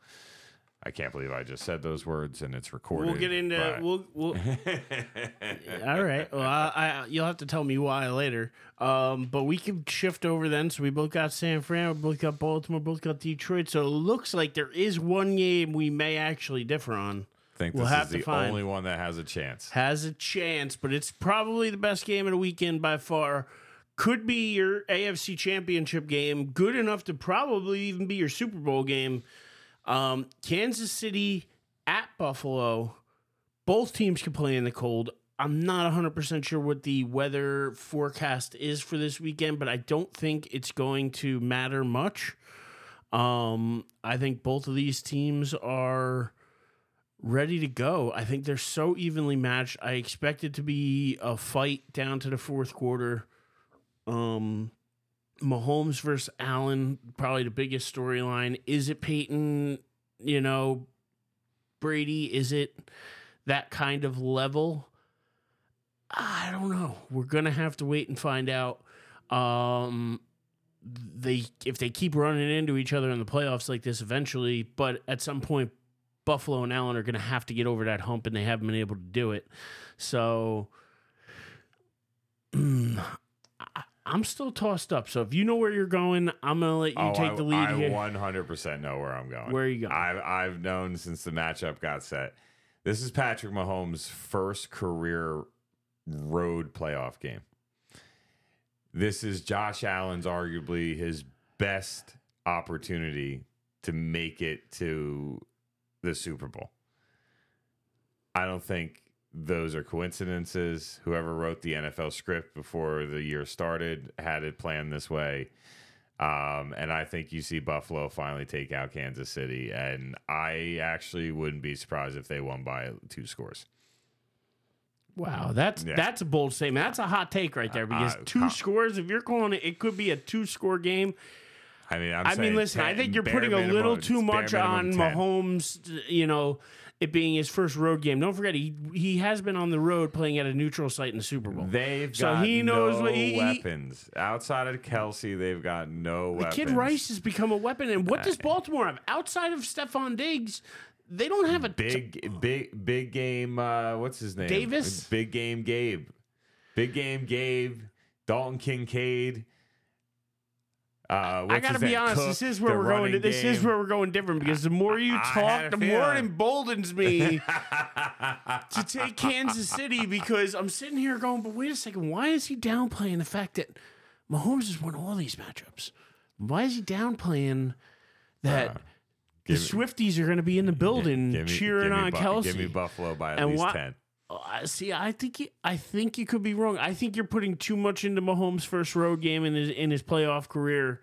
I can't believe I just said those words and it's recorded. We'll get into but- we'll we'll. *laughs* All right. Well, I, I you'll have to tell me why later. Um, but we can shift over then. So we both got San Fran, we both got Baltimore, both got Detroit. So it looks like there is one game we may actually differ on. think we'll this have is to the find- only one that has a chance. Has a chance, but it's probably the best game of the weekend by far. Could be your AFC Championship game. Good enough to probably even be your Super Bowl game. Um, Kansas City at Buffalo. Both teams can play in the cold. I'm not 100% sure what the weather forecast is for this weekend, but I don't think it's going to matter much. Um, I think both of these teams are ready to go. I think they're so evenly matched. I expect it to be a fight down to the fourth quarter. Um, Mahomes versus Allen, probably the biggest storyline. Is it Peyton? You know, Brady? Is it that kind of level? I don't know. We're gonna have to wait and find out. Um, they if they keep running into each other in the playoffs like this eventually, but at some point, Buffalo and Allen are gonna have to get over that hump, and they haven't been able to do it. So. *clears throat* I'm still tossed up. So if you know where you're going, I'm gonna let you Oh, take I, the lead I here. 100% know where I'm going. Where are you going? I've, I've known since the matchup got set. This is Patrick Mahomes' first career road playoff game. This is Josh Allen's arguably his best opportunity to make it to the Super Bowl. I don't think those are coincidences. Whoever wrote the NFL script before the year started had it planned this way. Um, and I think you see Buffalo finally take out Kansas City. And I actually wouldn't be surprised if they won by two scores. Wow, that's Yeah. that's a bold statement. That's a hot take right there because Uh, two uh, scores. If you're calling it, it could be a two score game. I mean, I'm I mean, listen, I think you're putting a little too much on minimum 10. Mahomes. You know, it being his first road game. Don't forget, he he has been on the road playing at a neutral site in the Super Bowl. They've So got he knows no what he- weapons outside of Kelce. They've got no The weapons. kid Rice has become a weapon. And what does Baltimore have outside of Stefon Diggs? They don't have a big, big, big game. Uh, what's his name? Davis? Big game, Gabe. Big game, Gabe. Dalton Kincaid. Uh, I gotta be honest. Cook, this is where we're going. running This is where we're going different because the more you *laughs* talk, the more it emboldens me *laughs* to take Kansas City because I'm sitting here going, but wait a second, why is he downplaying the fact that Mahomes has won all these matchups? Why is he downplaying that the Swifties are going to be in the building Give me- cheering give me on Bu- Kelce? Give me Buffalo by at And least why- ten. I see, I think you, I think you could be wrong. I think you're putting too much into Mahomes' first road game in his in his playoff career.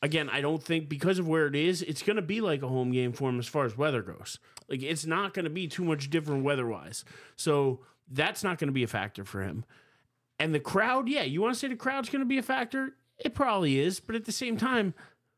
Again, I don't think because of where it is, it's going to be like a home game for him as far as weather goes. Like it's not going to be too much different weather-wise. So that's not going to be a factor for him. And the crowd, yeah, you want to say the crowd's going to be a factor? It probably is, but at the same time,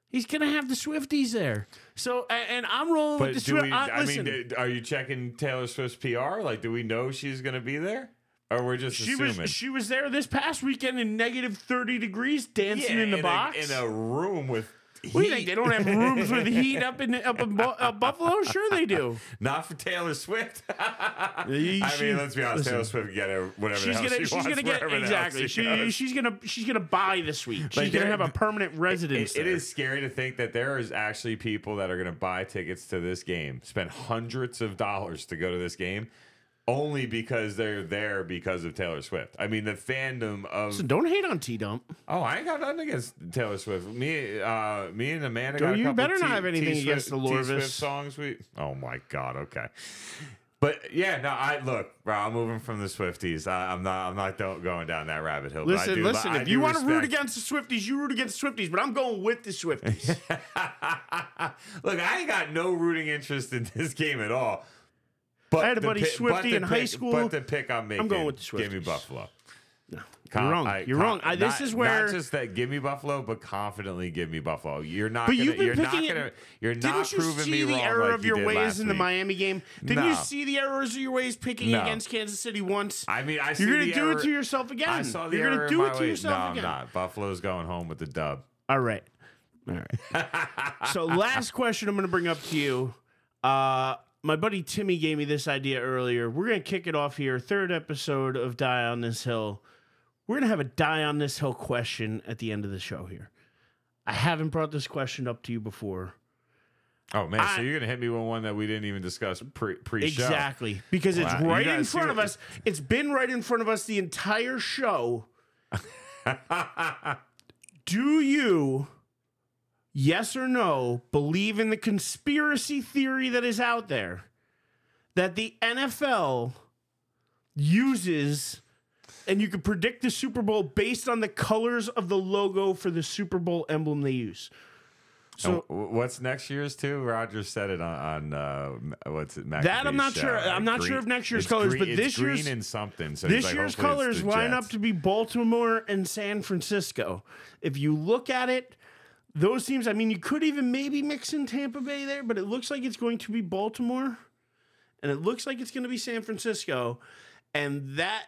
he's going to have the Swifties there. So, a- and I'm rolling But with the do Swift. we? I, I listen, mean, are you checking Taylor Swift's PR? Like, do we know she's going to be there, or we're just She assuming? was she was there this past weekend in negative thirty degrees, dancing Yeah, in the a- box. in a room with. What do you think? They don't have rooms with heat up in up in uh, *laughs* Buffalo? Sure, they do. Not for Taylor Swift. *laughs* I mean, let's be honest. listen, Taylor Swift can get her whatever She's gonna she she's wants gonna get exactly. she She, she's gonna she's gonna buy the suite. She's Like, gonna have a permanent residence. It- it there. is scary to think that there is actually people that are going to buy tickets to this game, spend hundreds of dollars to go to this game, only because they're there because of Taylor Swift. I mean, the fandom of So don't hate on T Dump. oh, I ain't got nothing against Taylor Swift. Me, uh, me and Amanda got a you better not T- have anything T against the Lorvis. Swift songs. We oh my god, okay. But yeah, no, I look, bro. I'm moving from the Swifties. I, I'm not. I'm not don't, going down that rabbit hole. but I Listen, do- listen. If you want to root against the Swifties, you root against the Swifties. But I'm going with the Swifties. *laughs* Look, I ain't got no rooting interest in this game at all. But I had a buddy pi- the in high school. But the pick I'm making, I'm going with the give me Swifties. Buffalo. Com- you're wrong. I- You're com- wrong. I- this not- is where- not just that. Give me Buffalo, but confidently give me Buffalo. You're not. But gonna, you've been you're not picking it- gonna. You're not Didn't you proving see me the wrong error like of your ways in the week. Miami game? Didn't you see the errors of your ways picking No. against Kansas City once? I mean, I see You're gonna the do error- it to yourself again. I saw the You're error gonna do it to ways. yourself no, again. I'm not. Buffalo's going home with the dub. All right. All right. *laughs* so last question I'm going to bring up to you. Uh, my buddy Timmy gave me this idea earlier. We're going to kick it off here. Third episode of Die on This Hill. We're going to have a Die on This Hill question at the end of the show here. I haven't brought this question up to you before. Oh man, I- so you're gonna hit me with one that we didn't even discuss pre pre show. Exactly. Because it's Wow, you right in front of us. It's been right in front of us the entire show. *laughs* Do you, yes or no, believe in the conspiracy theory that is out there that the NFL uses and you can predict the Super Bowl based on the colors of the logo for the Super Bowl emblem they use? So So what's next year's too? Roger said it on, on uh, what's it? That I'm not show. sure. I'm not sure green- of next year's colors, green- but this green year's- and something. So this like, year's colors line Jets. up to be Baltimore and San Francisco. If you look at it, those teams, I mean, you could even maybe mix in Tampa Bay there, but it looks like it's going to be Baltimore and it looks like it's going to be San Francisco. And that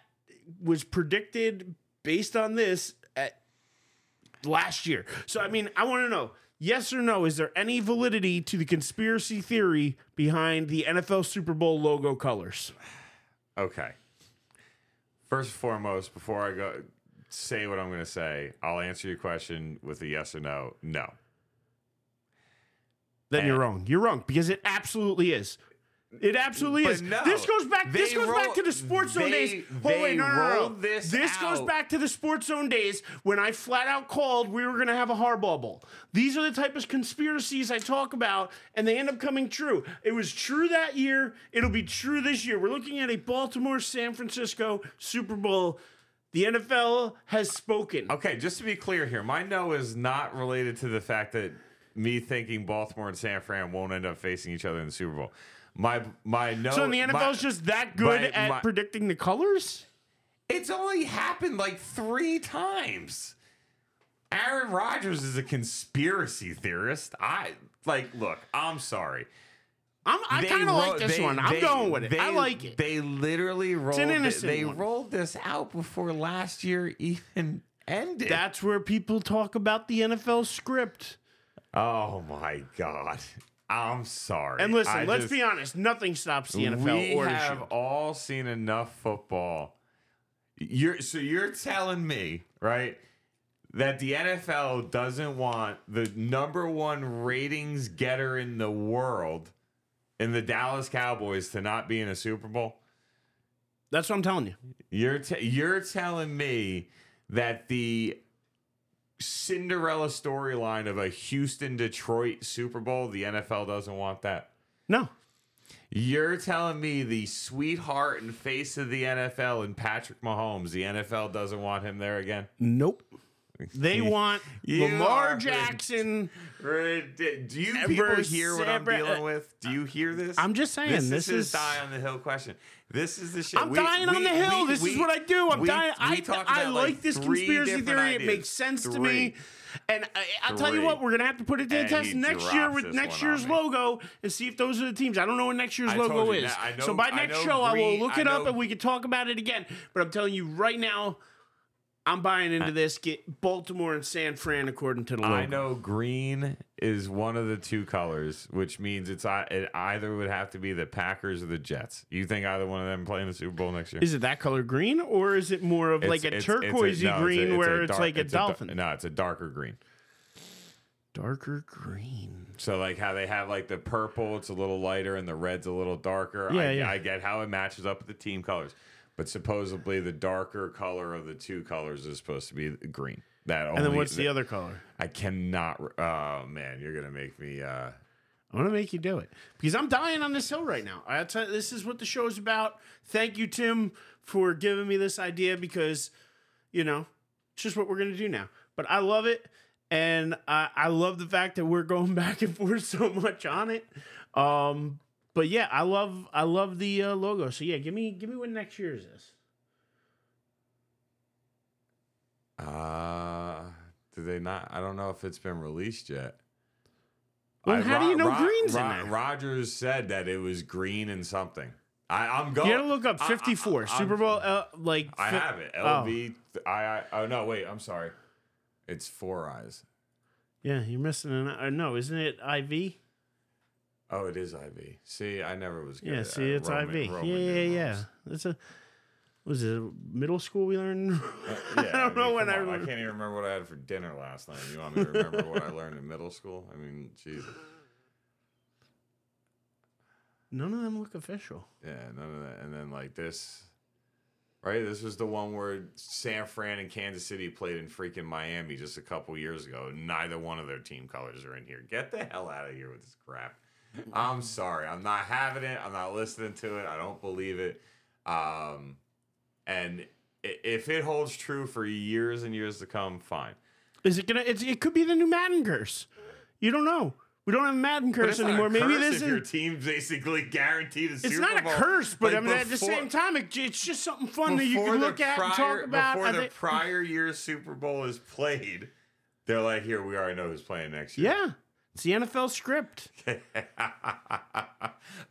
was predicted based on this at last year. So, I mean, I want to know yes or no, is there any validity to the conspiracy theory behind the NFL Super Bowl logo colors? Okay. First and foremost, before I go say what I'm going to say, I'll answer your question with a yes or no. No. then you're wrong. You're wrong because it absolutely is. It absolutely is. no, this goes back. This goes back to the Sports Zone they- days. Oh wait, no, no, no, rolled this goes back to the Sports Zone days when I flat out called we were going to have a hardball bowl. These are the type of conspiracies I talk about, and they end up coming true. It was true that year. It'll be true this year. We're looking at a Baltimore San Francisco Super Bowl. The NFL has spoken. Okay, just to be clear here, my no is not related to the fact that me thinking Baltimore and San Fran won't end up facing each other in the Super Bowl. My my no. So the NFL is just that good my- at my- predicting the colors. It's only happened like three times. Aaron Rodgers is a conspiracy theorist. I like. Look, I'm sorry. I'm, I kind of like this they- one. I'm they- going with it. I like it. They literally rolled. it- they one. rolled this out before last year even *laughs* ended. That's where people talk about the NFL script. oh my god. I'm sorry. And listen, I let's just- be honest. Nothing stops the NFL we have Shield. all seen enough football. You're so you're telling me, right, that the NFL doesn't want the number one ratings getter in the world in the Dallas Cowboys to not be in a Super Bowl? That's what I'm telling you. You're t- you're telling me that the Cinderella storyline of a Houston Detroit Super Bowl, the NFL doesn't want that. No. You're telling me the sweetheart and face of the NFL and Patrick Mahomes, the NFL doesn't want him there again? Nope. They want You Lamar Jackson. Do you Ever people hear what I'm dealing uh, with? Do you hear this? I'm just saying, This, this is is- die on the hill question. This is the shit. I'm We- dying on the hill. we- this is what I do. I'm we- dying. we I, I about, like this conspiracy theory. It makes sense to me. And I, I'll tell you what, we're gonna have to put it to the And test next year with next one on ye's me. logo and see if those are the teams. I don't know what next year's I logo is. I know- so by next know show, I will look it up and we can talk about it again. But I'm telling you right now, I'm buying into this. Get Baltimore and San Fran according to the logo. I know green is one of the two colors, which means it's it either would have to be the Packers or the Jets. You think either one of them playing the Super Bowl next year? Is it that color green, or is it more of like a It's- it's- it's turquoisey no, it's a- green where it's like a a dolphin? no, it's a darker green. Darker green. So like how they have like the purple, it's a little lighter, and the red's a little darker. Yeah, I, yeah. I get how it matches up with the team colors, but supposedly the darker color of the two colors is supposed to be green. That only, And then what's the other color? I cannot. Oh man, you're gonna make me. uh I want to make you do it because I'm dying on this hill right now. I tell you, this is what the show is about. Thank you, Tim, for giving me this idea because, you know, it's just what we're gonna do now. But I love it, and I, I love the fact that we're going *laughs* back and forth so much on it. Um, but yeah, I love I love the uh, logo. So yeah, give me give me what next year's is. Uh, do they not? I don't know if it's been released yet. Well, I- how do you know Green's in Ro- there? Rodgers said that it was green and something. I, I'm going. You gotta look up I- I- 54 I'm- Super Bowl. Uh, like I have it. Oh. LV. I, I. Oh no, wait. I'm sorry. It's four eyes. Yeah, you're missing an. Uh, no, isn't it IV? Oh, it is IV. See, I never was good. Yeah, at see, it's Roman- IV. Roman yeah, yeah, yeah. That's a. Was it middle school we learned? *laughs* Uh, yeah, I don't know when I on, I can't even remember what I had for dinner last night. You want me to remember what I learned in middle school? I mean, Jesus. None of them look official. Yeah, none of that. And then like this, right? This was the one where San Fran and Kansas City played in freaking Miami just a couple years ago. Neither one of their team colors are in here. Get the hell out of here with this crap. I'm sorry. I'm not having it. I'm not listening to it. I don't believe it. Um, and if it holds true for years and years to come, fine. Is it gonna? It's, it could be the new Madden curse. You don't know. We don't have Madden curse it's anymore. Maybe curse this is your is. team's basically guaranteed a It's Super not a Bowl. curse, but Like, I mean at the same time, it, it's just something fun that you can look at and talk about. Before the think- prior year's Super Bowl is played, they're like, "Here, we already know who's playing next year." yeah, it's the NFL script. *laughs*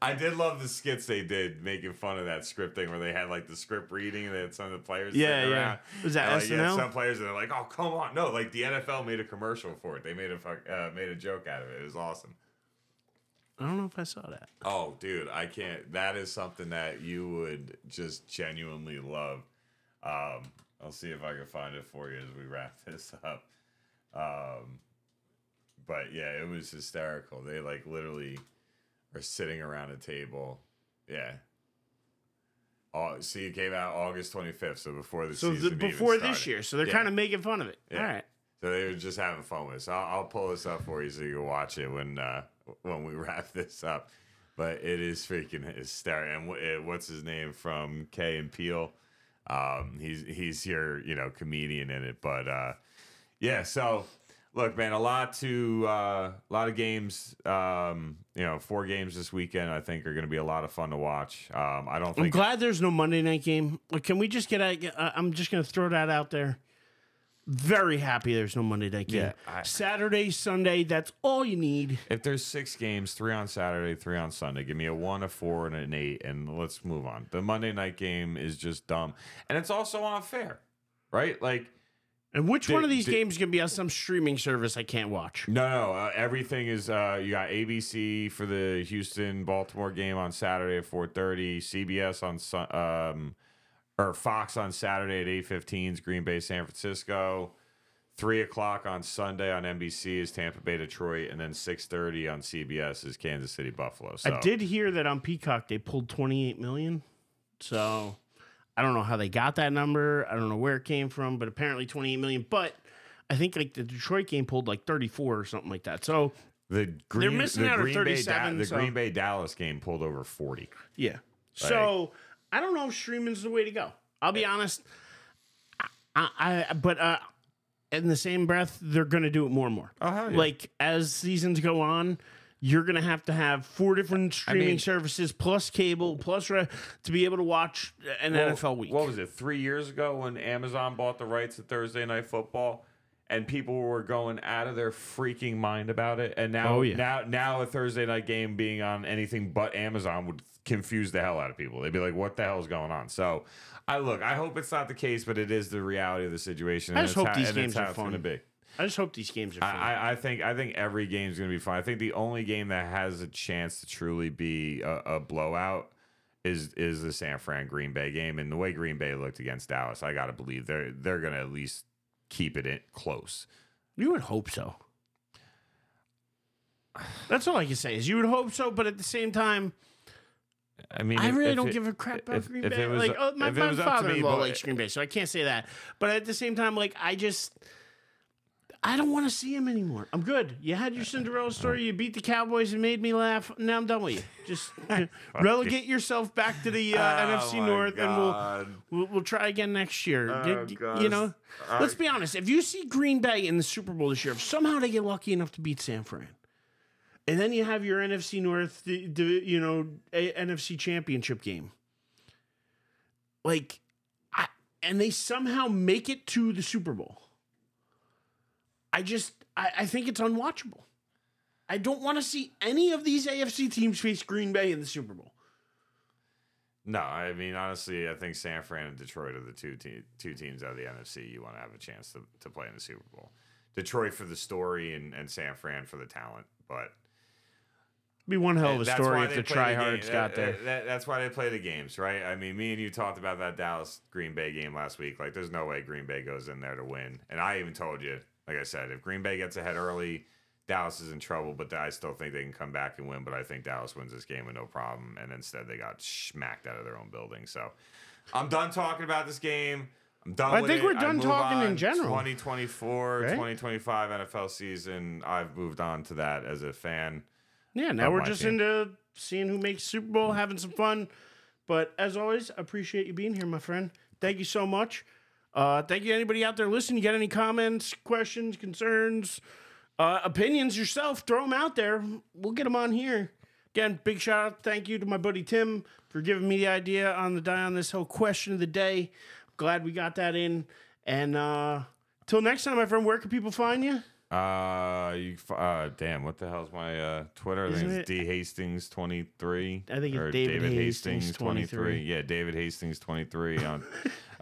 I did love the skits they did making fun of that script thing where they had like the script reading and they had some of the players. Yeah, yeah. around. Was that And, like, you had SNL? some players that are like, "Oh, come on!" No, like the NFL made a commercial for it. They made a fuck, uh, made a joke out of it. It was awesome. I don't know if I saw that. Oh, dude, I can't. That is something that you would just genuinely love. Um, I'll see if I can find it for you as we wrap *laughs* this up. Um, but yeah, it was hysterical. They like literally are sitting around a table. Yeah. Oh, see, it came out August 25th, so before the So season even before this year, so they're Yeah. kind of making fun of it. Yeah. All right. So they were just having fun with it. So I'll, I'll pull this up for you so you can watch it when uh, when we *laughs* wrap this up. But it is freaking hysterical. And eh, what's his name from Key and Peele? Um, he's he's your you know comedian in it. But uh, yeah, so look, man, a lot to uh, a lot of games. Um, you know, four games this weekend. I think are going to be a lot of fun to watch. Um, I don't I'm think glad there's no Monday night game. Like, Can we just get? a- uh, I'm just gonna throw that out there. Very happy there's no Monday night game. Yeah, I- Saturday, Sunday. That's all you need. If there's six games, three on Saturday, three on Sunday, give me a one, a four, and an eight, and let's move on. The Monday night game is just dumb, and it's also unfair, right? Like, And which one of these did- games can be on some streaming service I can't watch? no, no, uh, everything is. Uh, you got ABC for the Houston Baltimore game on Saturday at four thirty, CBS on um, or Fox on Saturday at eight fifteen is Green Bay San Francisco. Three o'clock on Sunday on NBC is Tampa Bay Detroit, and then six thirty on CBS is Kansas City Buffalo. So I did hear that on Peacock they pulled 28 million. So I don't know how they got that number. I don't know where it came from, but apparently 28 million. But I think like the Detroit game pulled like 34 or something like that. So The Green, missing the out Green Bay, 37, the so- Green Bay Dallas game pulled over forty. yeah. So I don't know if streaming's the way to go. I'll be honest. I, I but uh, in the same breath, they're gonna do it more and more. Oh, yeah. Like as seasons go on, you're gonna have to have four different streaming mean- services plus cable plus re- to be able to watch an NFL week. What was it? Three years ago when Amazon bought the rights to Thursday Night Football, and people were going out of their freaking mind about it. And now, Oh, yeah. now, now a Thursday night game being on anything but Amazon would confuse the hell out of people. They'd be like, "What the hell is going on?" So, I look. I hope it's not the case, but it is the reality of the situation. I just hope how- these games are fun. gonna be. I just hope these games are fun. I, I- think I think every game's gonna be fun. I think the only game that has a chance to truly be a, a blowout is is the San Fran Green Bay game. And the way Green Bay looked against Dallas, I gotta believe they're they're gonna at least keep it in close. you would hope so. That's all I can say is you would hope so, but at the same time, I mean, I if- really if don't it- give a crap about if- Green Bay. it was- like, oh, my, my up to me, father-in-law likes Green Bay, so I can't say that. But at the same time, like, I just, I don't want to see him anymore. I'm good. You had your Cinderella story. You beat the Cowboys and made me laugh. Now I'm done with you. Just *laughs* relegate yourself back to the uh, Oh NFC North, and we'll, we'll we'll try again next year. Oh, Did- you know, let's be honest. If you see Green Bay in the Super Bowl this year, if somehow they get lucky enough to beat San Fran, and then you have your NFC North, the, the you know a, NFC Championship game. Like, I, and they somehow make it to the Super Bowl. I just I, I think it's unwatchable. I don't want to see any of these AFC teams face Green Bay in the Super Bowl. No, I mean honestly, I think San Fran and Detroit are the two te- two teams out of the NFC you want to have a chance to, to play in the Super Bowl. Detroit for the story and, and San Fran for the talent, but it'd Be one hell of a story if the tryhards game. got That- there. that- that's why they play the games, right? I mean, me and you talked about that Dallas Green Bay game last week. Like, there's no way Green Bay goes in there to win. And I even told you, like I said, if Green Bay gets ahead early, Dallas is in trouble. But I still think they can come back and win. But I think Dallas wins this game with no problem. And instead, they got smacked out of their own building. So I'm done talking about this game. I'm done. I think it. we're done talking in general. 2024, Right? 2025 NFL season. I've moved on to that as a fan. Yeah, now we're just team. into seeing who makes Super Bowl, having some fun. But as always, appreciate you being here, my friend. Thank you so much. Uh, thank you, anybody out there listening. You got any comments, questions, concerns, uh, opinions yourself? Throw them out there. We'll get them on here. Again, big shout out. Thank you to my buddy Tim for giving me the idea on the die on this hill question of the day. Glad we got that in. And uh, till next time, my friend, where can people find you? Uh, you uh, damn, what the hell's my uh Twitter? I think it's D Hastings twenty three. I think it's David Hastings 23. Yeah, David Hastings twenty three *laughs* on.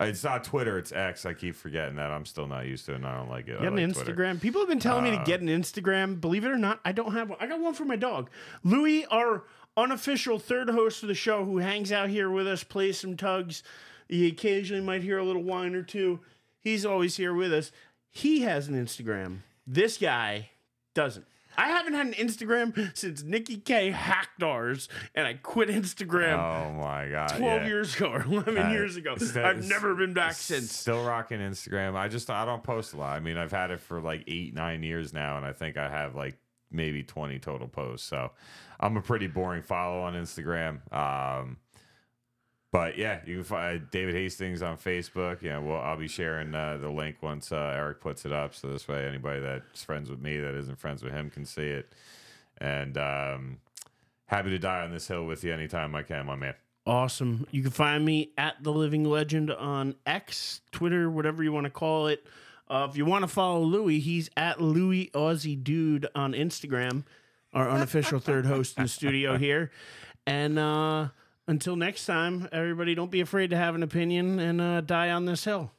uh, it's not Twitter, it's X. I keep forgetting that. I'm still not used to it. and I don't like it. I Get an like Instagram. Twitter. People have been telling me to Uh, get an Instagram. Believe it or not, I don't have one. I got one for my dog. Louis, our unofficial third host of the show, who hangs out here with us, plays some tugs. You occasionally might hear a little whine or two. He's always here with us. He has an Instagram. This guy doesn't. I haven't had an Instagram since Nikki K hacked ours, and I quit Instagram Oh my god, 12 yeah. years ago or 11 Uh, years ago. I've never been back since. Still rocking Instagram. I just I don't post a lot. I mean, I've had it for like eight nine years now, and I think I have like maybe twenty total posts. So I'm a pretty boring follow on Instagram. Um, but yeah, you can find David Hastings on Facebook. Yeah, well, I'll be sharing uh, the link once uh, Erich puts it up, so this way anybody that's friends with me that isn't friends with him can see it. And um, happy to die on this hill with you anytime I can, my man. Awesome. You can find me at the Living Legend on X, Twitter, whatever you want to call it. Uh, if you want to follow Louis, he's at Louis Aussie Dude on Instagram, our unofficial third host in the studio here. And uh, until next time, everybody, don't be afraid to have an opinion and uh, die on this hill.